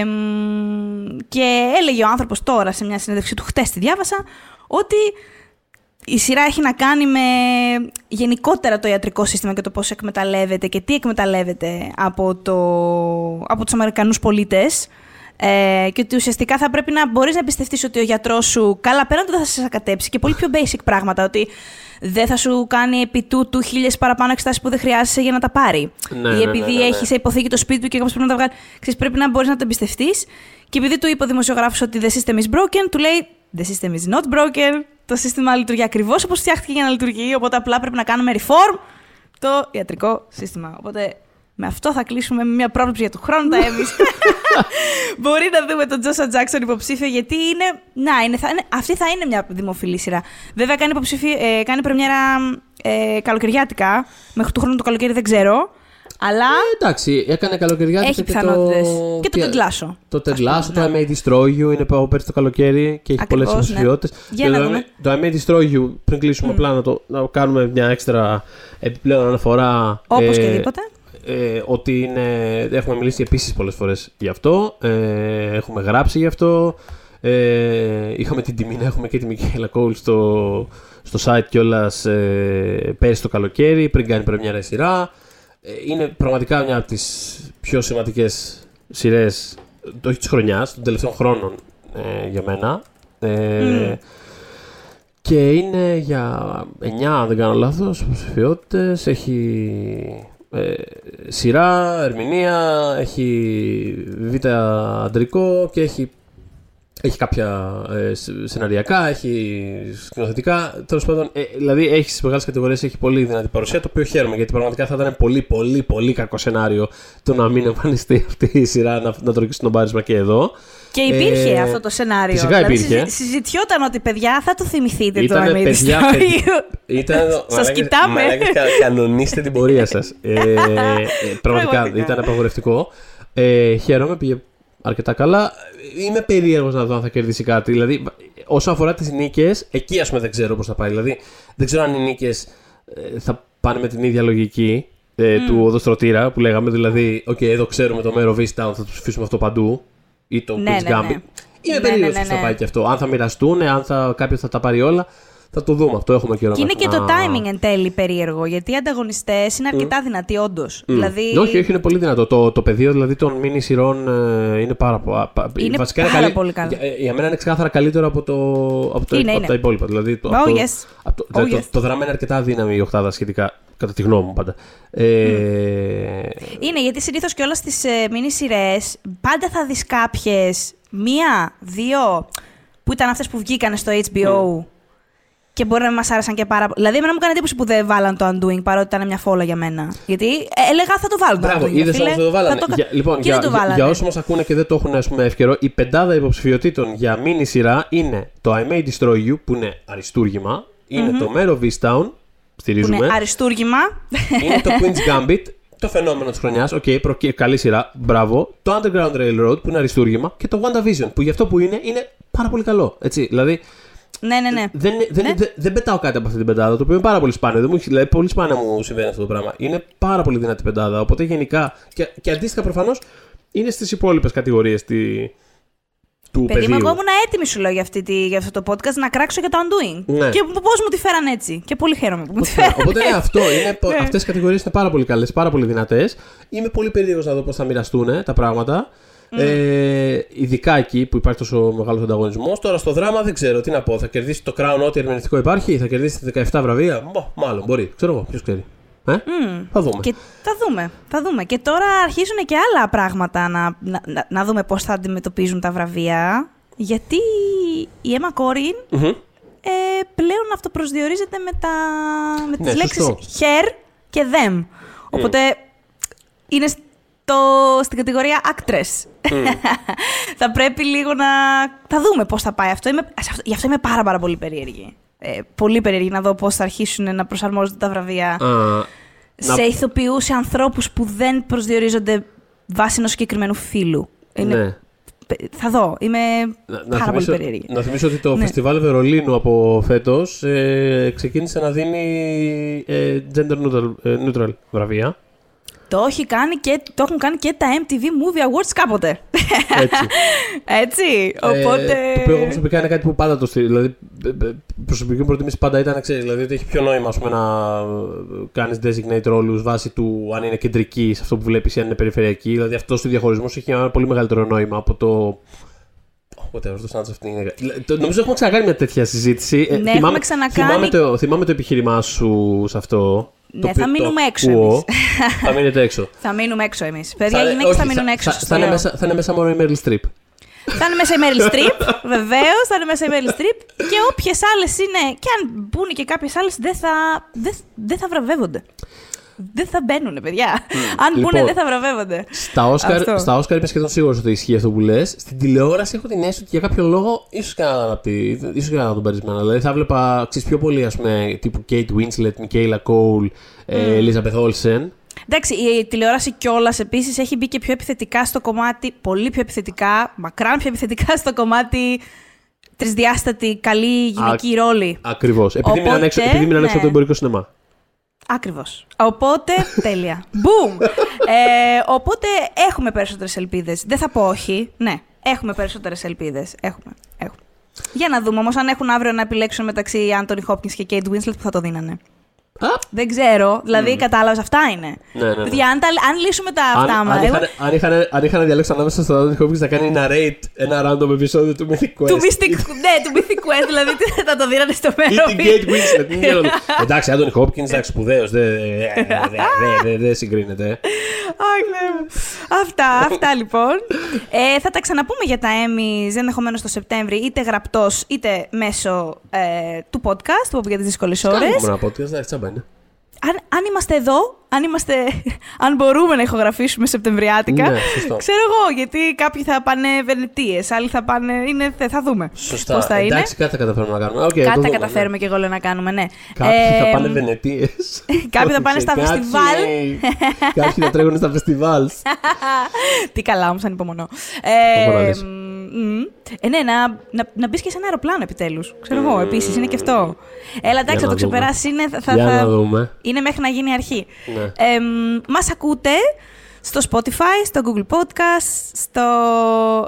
Speaker 2: Ε, μ, και έλεγε ο άνθρωπος τώρα σε μια συνέντευξη του, χτες τη διάβασα, ότι η σειρά έχει να κάνει με γενικότερα το ιατρικό σύστημα και το πώς εκμεταλλεύεται και τι εκμεταλλεύεται από, το, από τους Αμερικανούς πολίτες Ε, και ότι ουσιαστικά θα πρέπει να μπορείς να εμπιστευτείς ότι ο γιατρός σου. Καλά, πέραν του δεν θα σε ακατέψει και πολύ πιο basic πράγματα. Ότι δεν θα σου κάνει επί τούτου χίλιες παραπάνω εξετάσεις που δεν χρειάζεσαι για να τα πάρει.
Speaker 3: Ναι,
Speaker 2: Ή
Speaker 3: ναι,
Speaker 2: επειδή
Speaker 3: ναι, ναι, ναι.
Speaker 2: έχεις σε υποθήκη το σπίτι του και κάπως πρέπει να τα βγάλεις. Ξέρεις, πρέπει να μπορείς να το εμπιστευτείς. Και επειδή του είπε ο δημοσιογράφος ότι the system is broken, του λέει The system is not broken. Το σύστημα λειτουργεί ακριβώς όπως φτιάχτηκε για να λειτουργεί. Οπότε απλά πρέπει να κάνουμε reform το ιατρικό σύστημα. Οπότε με αυτό θα κλείσουμε με μια πρόβλεψη για του χρόνου τα εμείς. Μπορεί να δούμε τον Τζόσα Τζάξον υποψήφιο, γιατί είναι. Να, είναι, θα είναι, αυτή θα είναι μια δημοφιλή σειρά. Βέβαια, κάνει, υποψήφι, ε, κάνει πρεμιέρα ε, καλοκαιριάτικα. Μέχρι του χρόνου το καλοκαίρι δεν ξέρω. Αλλά
Speaker 3: Ε, εντάξει, έκανε καλοκαιριάτικα
Speaker 2: έχει
Speaker 3: και
Speaker 2: πιθανότητες.
Speaker 3: το...
Speaker 2: Και το τεντλάσο.
Speaker 3: Το
Speaker 2: Ας
Speaker 3: Ted Lasso,
Speaker 2: πούμε,
Speaker 3: το I May Destroy You είναι από πέρσι το καλοκαίρι και έχει πολλές
Speaker 2: Ακριβώς, ναι.
Speaker 3: υποψηφιότητες.
Speaker 2: Για να
Speaker 3: το,
Speaker 2: δούμε.
Speaker 3: I- το I May Destroy You, πριν κλείσουμε απλά να, το, να κάνουμε μια έξτρα επιπλέον αναφορά.
Speaker 2: Όπως
Speaker 3: ε,
Speaker 2: και δίποτε.
Speaker 3: Ε, ότι είναι, έχουμε μιλήσει επίσης πολλές φορές γι' αυτό, ε, έχουμε γράψει γι' αυτό, ε, είχαμε την τιμή να έχουμε και τη Μικέλα Κόουλ στο, στο site κιόλας ε, πέρυσι το καλοκαίρι, πριν κάνει πρεμιέρα η σειρά. Ε, είναι πραγματικά μια από τις πιο σημαντικές σειρές, το όχι της χρονιάς, των τελευταίων χρόνων ε, για μένα. Ε, Και είναι για 9, αν δεν κάνω λάθος, υποψηφιότητες. Έχει ε, σειρά, ερμηνεία, έχει β' αντρικό και έχει, έχει κάποια ε, σ- σεναριακά, έχει σκηνοθετικά. Τέλος πάντων, ε, δηλαδή έχει στις μεγάλες κατηγορίες έχει πολύ δυνατή παρουσία, το οποίο χαίρομαι γιατί πραγματικά θα ήταν πολύ, πολύ, πολύ κακό σενάριο το να μην εμφανιστεί αυτή η σειρά να, να τρώγει στον μπάρισμα και εδώ.
Speaker 2: Και υπήρχε
Speaker 3: ε,
Speaker 2: αυτό το σενάριο.
Speaker 3: φυσικά
Speaker 2: δηλαδή,
Speaker 3: υπήρχε.
Speaker 2: συζη- συζητιόταν ότι παιδιά θα το θυμηθείτε το
Speaker 3: Ήτανε,
Speaker 2: I May
Speaker 3: παιδιά,
Speaker 2: Destroy
Speaker 3: παιδιά.
Speaker 2: You.
Speaker 3: Ήταν.
Speaker 2: Σας κοιτάμε.
Speaker 3: Μαλάκες, κα- κανονίστε την πορεία σας. Ε, ε, πραγματικά
Speaker 2: Πραγματικά.
Speaker 3: ήταν απαγορευτικό. Ε, χαίρομαι, πήγε αρκετά καλά. Είμαι περίεργος να δω αν θα κερδίσει κάτι. Δηλαδή, όσον αφορά τις νίκες, εκεί ας πούμε δεν ξέρω πώς θα πάει. Δηλαδή, δεν ξέρω αν οι νίκες θα πάνε με την ίδια λογική ε, του οδοστρωτήρα που λέγαμε. Δηλαδή, OK, εδώ ξέρουμε το μέρο Vistown, θα τους ψηφίσουμε αυτό παντού. Ή το
Speaker 2: Ναι,
Speaker 3: Queen's
Speaker 2: ναι, ναι.
Speaker 3: Gambit. Είμαι
Speaker 2: Ναι,
Speaker 3: περίεργος
Speaker 2: ναι, ναι,
Speaker 3: πώ θα
Speaker 2: ναι.
Speaker 3: πάει και αυτό. Αν θα μοιραστούν, αν θα, κάποιος θα τα πάρει όλα. Θα το δούμε. Αυτό έχουμε καιρό
Speaker 2: Και είναι
Speaker 3: να-
Speaker 2: και το
Speaker 3: να-
Speaker 2: timing εν τέλει περίεργο, γιατί οι ανταγωνιστές είναι αρκετά δυνατοί, όντως.
Speaker 3: Μμ.
Speaker 2: Δηλαδή.
Speaker 3: Όχι, όχι, είναι πολύ δυνατό. Το, το πεδίο δηλαδή των mini σειρών ε, είναι πάρα πολύ.
Speaker 2: Είναι
Speaker 3: βασικά
Speaker 2: πάρα
Speaker 3: καλύ-
Speaker 2: πολύ καλό.
Speaker 3: Για, ε, για μένα είναι ξεκάθαρα καλύτερο από, το, από, το,
Speaker 2: Είναι,
Speaker 3: από
Speaker 2: είναι.
Speaker 3: τα υπόλοιπα. Δηλαδή, το,
Speaker 2: Oh,
Speaker 3: από το-
Speaker 2: yes.
Speaker 3: από το,
Speaker 2: Oh,
Speaker 3: δηλαδή,
Speaker 2: yes.
Speaker 3: το, το δράμα είναι αρκετά δύναμη η οχτάδα σχετικά. Κατά τη γνώμη μου πάντα. Ε,
Speaker 2: Είναι γιατί συνήθως και όλα στι ε, μίνι σειρές πάντα θα δεις κάποιες, μία, δύο, που ήταν αυτές που βγήκαν στο HBO. Και μπορεί να μην μας άρεσαν και πάρα πολύ. Δηλαδή, εμένα μου έκανε εντύπωση που δεν βάλαν το Undoing παρότι ήταν μια φόλα για μένα. Γιατί ε, έλεγα θα το βάλουν το
Speaker 3: Μπράβο,
Speaker 2: Undoing.
Speaker 3: είδες
Speaker 2: φίλε.
Speaker 3: όμως δεν το βάλανε.
Speaker 2: Θα το-
Speaker 3: Για, λοιπόν,
Speaker 2: και
Speaker 3: για,
Speaker 2: δεν το
Speaker 3: για,
Speaker 2: βάλανε.
Speaker 3: για όσους μας ακούνε και δεν το έχουν ας πούμε, εύκαιρο, η πεντάδα υποψηφιοτήτων για mini σειρά είναι το I May Destroy You, που είναι αριστούργημα. Είναι το Mare of Easttown,
Speaker 2: Που
Speaker 3: στηρίζουμε.
Speaker 2: είναι αριστούργημα.
Speaker 3: είναι το Queen's Gambit, το φαινόμενο της χρονιάς. Οκ, προκύ- καλή σειρά, μπράβο. Το Underground Railroad που είναι αριστούργημα και το WandaVision που για αυτό που είναι είναι πάρα πολύ καλό. Έτσι, δηλαδή
Speaker 2: ναι, ναι, ναι.
Speaker 3: δεν, δεν,
Speaker 2: Ναι.
Speaker 3: δεν, δεν πετάω κάτι από αυτή την πεντάδα, το οποίο είναι πάρα πολύ σπάνιο. Δεν μου, έχει- δηλαδή, πολύ σπάνια μου συμβαίνει αυτό το πράγμα. Είναι πάρα πολύ δυνατή πεντάδα. Οπότε γενικά και, και αντίστοιχα προφανώς είναι στις υπόλοιπες κατηγορίες τη, του
Speaker 2: Παιδί μου,
Speaker 3: πεδίου.
Speaker 2: εγώ ήμουν έτοιμη σου λέω για, αυτή τη, για αυτό το podcast να κράξω για το Undoing.
Speaker 3: Ναι.
Speaker 2: Και πώς μου τη φέραν έτσι. Και πολύ χαίρομαι που μου τη
Speaker 3: Οπότε,
Speaker 2: φέραν.
Speaker 3: οπότε ναι, αυτό είναι.
Speaker 2: Ναι.
Speaker 3: Αυτές οι κατηγορίες είναι πάρα πολύ καλές, πάρα πολύ δυνατές. Είμαι πολύ περίεργος να δω πώς θα μοιραστούν τα πράγματα. Ε, ειδικά εκεί που υπάρχει τόσο μεγάλος ανταγωνισμός. Τώρα στο δράμα δεν ξέρω τι να πω. Θα κερδίσει το Crown ό,τι ερμηνευτικό υπάρχει, θα κερδίσει τα 17 βραβεία. Μπο, μάλλον μπορεί. Ξέρω εγώ, ποιος ξέρει. Ε; Θα δούμε.
Speaker 2: Και θα δούμε, θα δούμε. Και τώρα αρχίζουν και άλλα πράγματα να, να, να, να δούμε πώς θα αντιμετωπίζουν τα βραβεία. Γιατί η Emma Corrin
Speaker 3: Μμμ.
Speaker 2: ε, πλέον αυτοπροσδιορίζεται με, τα, με τις
Speaker 3: Ναι,
Speaker 2: λέξεις
Speaker 3: σωστό.
Speaker 2: her και them. Οπότε είναι στο, στην κατηγορία actress. θα πρέπει λίγο να... Θα δούμε πώς θα πάει αυτό. Είμαι, σε αυτό. Γι' αυτό είμαι πάρα πάρα πολύ περίεργη. Ε, πολύ περίεργη να δω πώς θα αρχίσουν να προσαρμόζονται τα βραβεία
Speaker 3: Α, να-
Speaker 2: σε ηθοποιού, σε ανθρώπους που δεν προσδιορίζονται βάσει ενός συγκεκριμένου φύλου. Είναι...
Speaker 3: ναι.
Speaker 2: Θα δω. Είμαι
Speaker 3: Να, να
Speaker 2: πάρα πολύ
Speaker 3: θυμίσω,
Speaker 2: περίεργη.
Speaker 3: να θυμίσω ότι το
Speaker 2: Ναι.
Speaker 3: φεστιβάλ Βερολίνου από φέτος ε, ξεκίνησε να δίνει ε, gender neutral, ε, neutral βραβεία.
Speaker 2: Το, έχει κάνει και, το έχουν κάνει και τα MTV Movie Awards κάποτε.
Speaker 3: Έτσι.
Speaker 2: Έτσι. Οπότε.
Speaker 3: Ε, το οποίο εγώ προσωπικά είναι κάτι που πάντα το στείλει. Δηλαδή, ε, ε, προσωπική μου προτίμηση πάντα ήταν, ξέρεις, δηλαδή ότι έχει πιο νόημα ας πούμε, να κάνεις designate ρόλους βάσει του αν είναι κεντρική σε αυτό που βλέπεις ή αν είναι περιφερειακή. Δηλαδή αυτός ο διαχωρισμός έχει ένα πολύ μεγαλύτερο νόημα από το. Whatever, το Sons αυτή είναι. Το- Νομίζω έχουμε ξανακάνει μια τέτοια συζήτηση. Ε,
Speaker 2: Ναι, έχουμε ξανακάνει.
Speaker 3: Θυμάμαι το, θυμάμαι το επιχείρημά σου σε αυτό.
Speaker 2: Ναι,
Speaker 3: το
Speaker 2: θα
Speaker 3: οποίο- το
Speaker 2: μείνουμε έξω
Speaker 3: ακούω.
Speaker 2: εμείς.
Speaker 3: θα μείνετε έξω.
Speaker 2: Θα μείνουμε έξω εμείς. Παιδιά, οι
Speaker 3: Θα-
Speaker 2: γυναίκε θα
Speaker 3: όχι,
Speaker 2: μείνουν έξω.
Speaker 3: Θα,
Speaker 2: σας
Speaker 3: θα,
Speaker 2: το
Speaker 3: είναι
Speaker 2: λέω.
Speaker 3: μέσα, θα είναι μέσα μόνο η Meryl Streep.
Speaker 2: Θα είναι μέσα η Meryl Streep, βεβαίως. Θα είναι μέσα η Meryl Streep. Και όποιες άλλες είναι, και αν μπουν και κάποιες άλλες, δεν θα, δεν, δεν θα βραβεύονται. Δεν θα μπαίνουν, παιδιά. Αν μπουν,
Speaker 3: Λοιπόν,
Speaker 2: δεν θα βραβεύονται.
Speaker 3: Στα Όσκαρ,
Speaker 2: Αυτό.
Speaker 3: στα Όσκαρ είμαι σχεδόν σίγουρος ότι ισχύει αυτό που λες. Στην τηλεόραση έχω την αίσθηση ότι για κάποιο λόγο ίσως κανέναν από τη. ίσως κανέναν τον περισμένα. Δηλαδή θα έβλεπα ξέρεις, πιο πολύ ας πούμε, τύπου Kate Winslet, Michaela Cole, ε, Elizabeth Olsen.
Speaker 2: Εντάξει, η τηλεόραση κιόλας επίσης έχει μπει και πιο επιθετικά στο κομμάτι, πολύ πιο επιθετικά, μακράν πιο επιθετικά στο κομμάτι τρισδιάστατη, καλή γυναική ρόλη.
Speaker 3: Ακριβώς. Επειδή
Speaker 2: Οπότε,
Speaker 3: μείναν έξω, επειδή μείναν έξω
Speaker 2: ναι.
Speaker 3: από το εμπορικό σινεμά.
Speaker 2: Ακριβώς. Οπότε, τέλεια. Μπουμ! Ε, οπότε έχουμε περισσότερες ελπίδες. Δεν θα πω όχι. Ναι, έχουμε περισσότερες ελπίδες. Έχουμε. έχουμε. Για να δούμε όμως αν έχουν αύριο να επιλέξουν μεταξύ Anthony Hopkins και Kate Winslet που θα το δίνανε.
Speaker 3: Α,
Speaker 2: Δεν ξέρω. Δηλαδή, κατάλαβες, αυτά είναι.
Speaker 3: Ναι, ναι, ναι.
Speaker 2: Παιδιά, αν, τα, αν λύσουμε τα
Speaker 3: αν,
Speaker 2: αυτά μα.
Speaker 3: αν, είχαν, αν, είχαν, αν είχαν διαλέξει ανάμεσα στο Anthony Hopkins να κάνει narrate ένα random επεισόδιο του Mythic Quest.
Speaker 2: Του Mystic, ναι, του Mythic Quest, δηλαδή τι θα το δίνανε στο
Speaker 3: Ή
Speaker 2: μέρο.
Speaker 3: την Kate Winslet. μην ξέρω. εντάξει, Anthony Hopkins, εντάξει, σπουδαίος. Δεν δε, δε, δε, δε συγκρίνεται.
Speaker 2: Αχ, Θεέ μου. Αυτά, αυτά λοιπόν. Ε, θα τα ξαναπούμε για τα Emmys ενδεχομένως το Σεπτέμβρη, είτε γραπτός είτε μέσω ε, του podcast, του Pop για τις δύσκολες ώρες.
Speaker 3: Κάνουμε ένα podcast, εντάξει, τσάμπα είναι.
Speaker 2: Αν, αν είμαστε εδώ, αν, είμαστε, αν μπορούμε να ηχογραφήσουμε Σεπτεμβριάτικα,
Speaker 3: Ναι, σωστό.
Speaker 2: ξέρω εγώ, γιατί κάποιοι θα πάνε Βενετίες, άλλοι θα πάνε. Είναι, θα δούμε.
Speaker 3: Σωστά.
Speaker 2: Πώς θα είναι.
Speaker 3: Εντάξει, κάτι θα καταφέρουμε να κάνουμε. Okay,
Speaker 2: Κάτι θα καταφέρουμε και εγώ λέω να κάνουμε, ναι.
Speaker 3: Κάποιοι θα
Speaker 2: Ε,
Speaker 3: πάνε Βενετίες.
Speaker 2: κάποιοι θα πάνε στα φεστιβάλ.
Speaker 3: Κάποιοι θα τρέχουν στα φεστιβάλς.
Speaker 2: Τι καλά, όμως, ανυπομονώ.
Speaker 3: Θα
Speaker 2: Ε,
Speaker 3: μπορείς.
Speaker 2: μ, ε, ναι, να, να, να μπεις και σε ένα αεροπλάνο επιτέλους. Ξέρω εγώ, επίσης, είναι και αυτό. Έλα, εντάξει,
Speaker 3: Για
Speaker 2: θα
Speaker 3: να
Speaker 2: το
Speaker 3: δούμε.
Speaker 2: ξεπεράσει. Είναι, θα,
Speaker 3: Για
Speaker 2: θα-
Speaker 3: να δούμε.
Speaker 2: είναι μέχρι να γίνει αρχή.
Speaker 3: Ναι.
Speaker 2: Ε, Μας ακούτε στο Spotify, στο Google Podcasts, στο,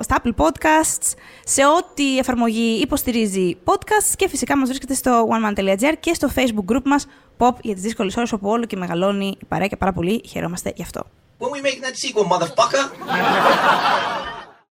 Speaker 2: στα Apple Podcasts, σε ό,τι εφαρμογή υποστηρίζει podcasts και φυσικά μας βρίσκεται στο oneman.gr και στο Facebook group μας Pop για τις δύσκολες ώρες όπου όλο και μεγαλώνει η παρέα και πάρα πολύ χαιρόμαστε γι' αυτό.
Speaker 1: When we making that sequel, motherfucker?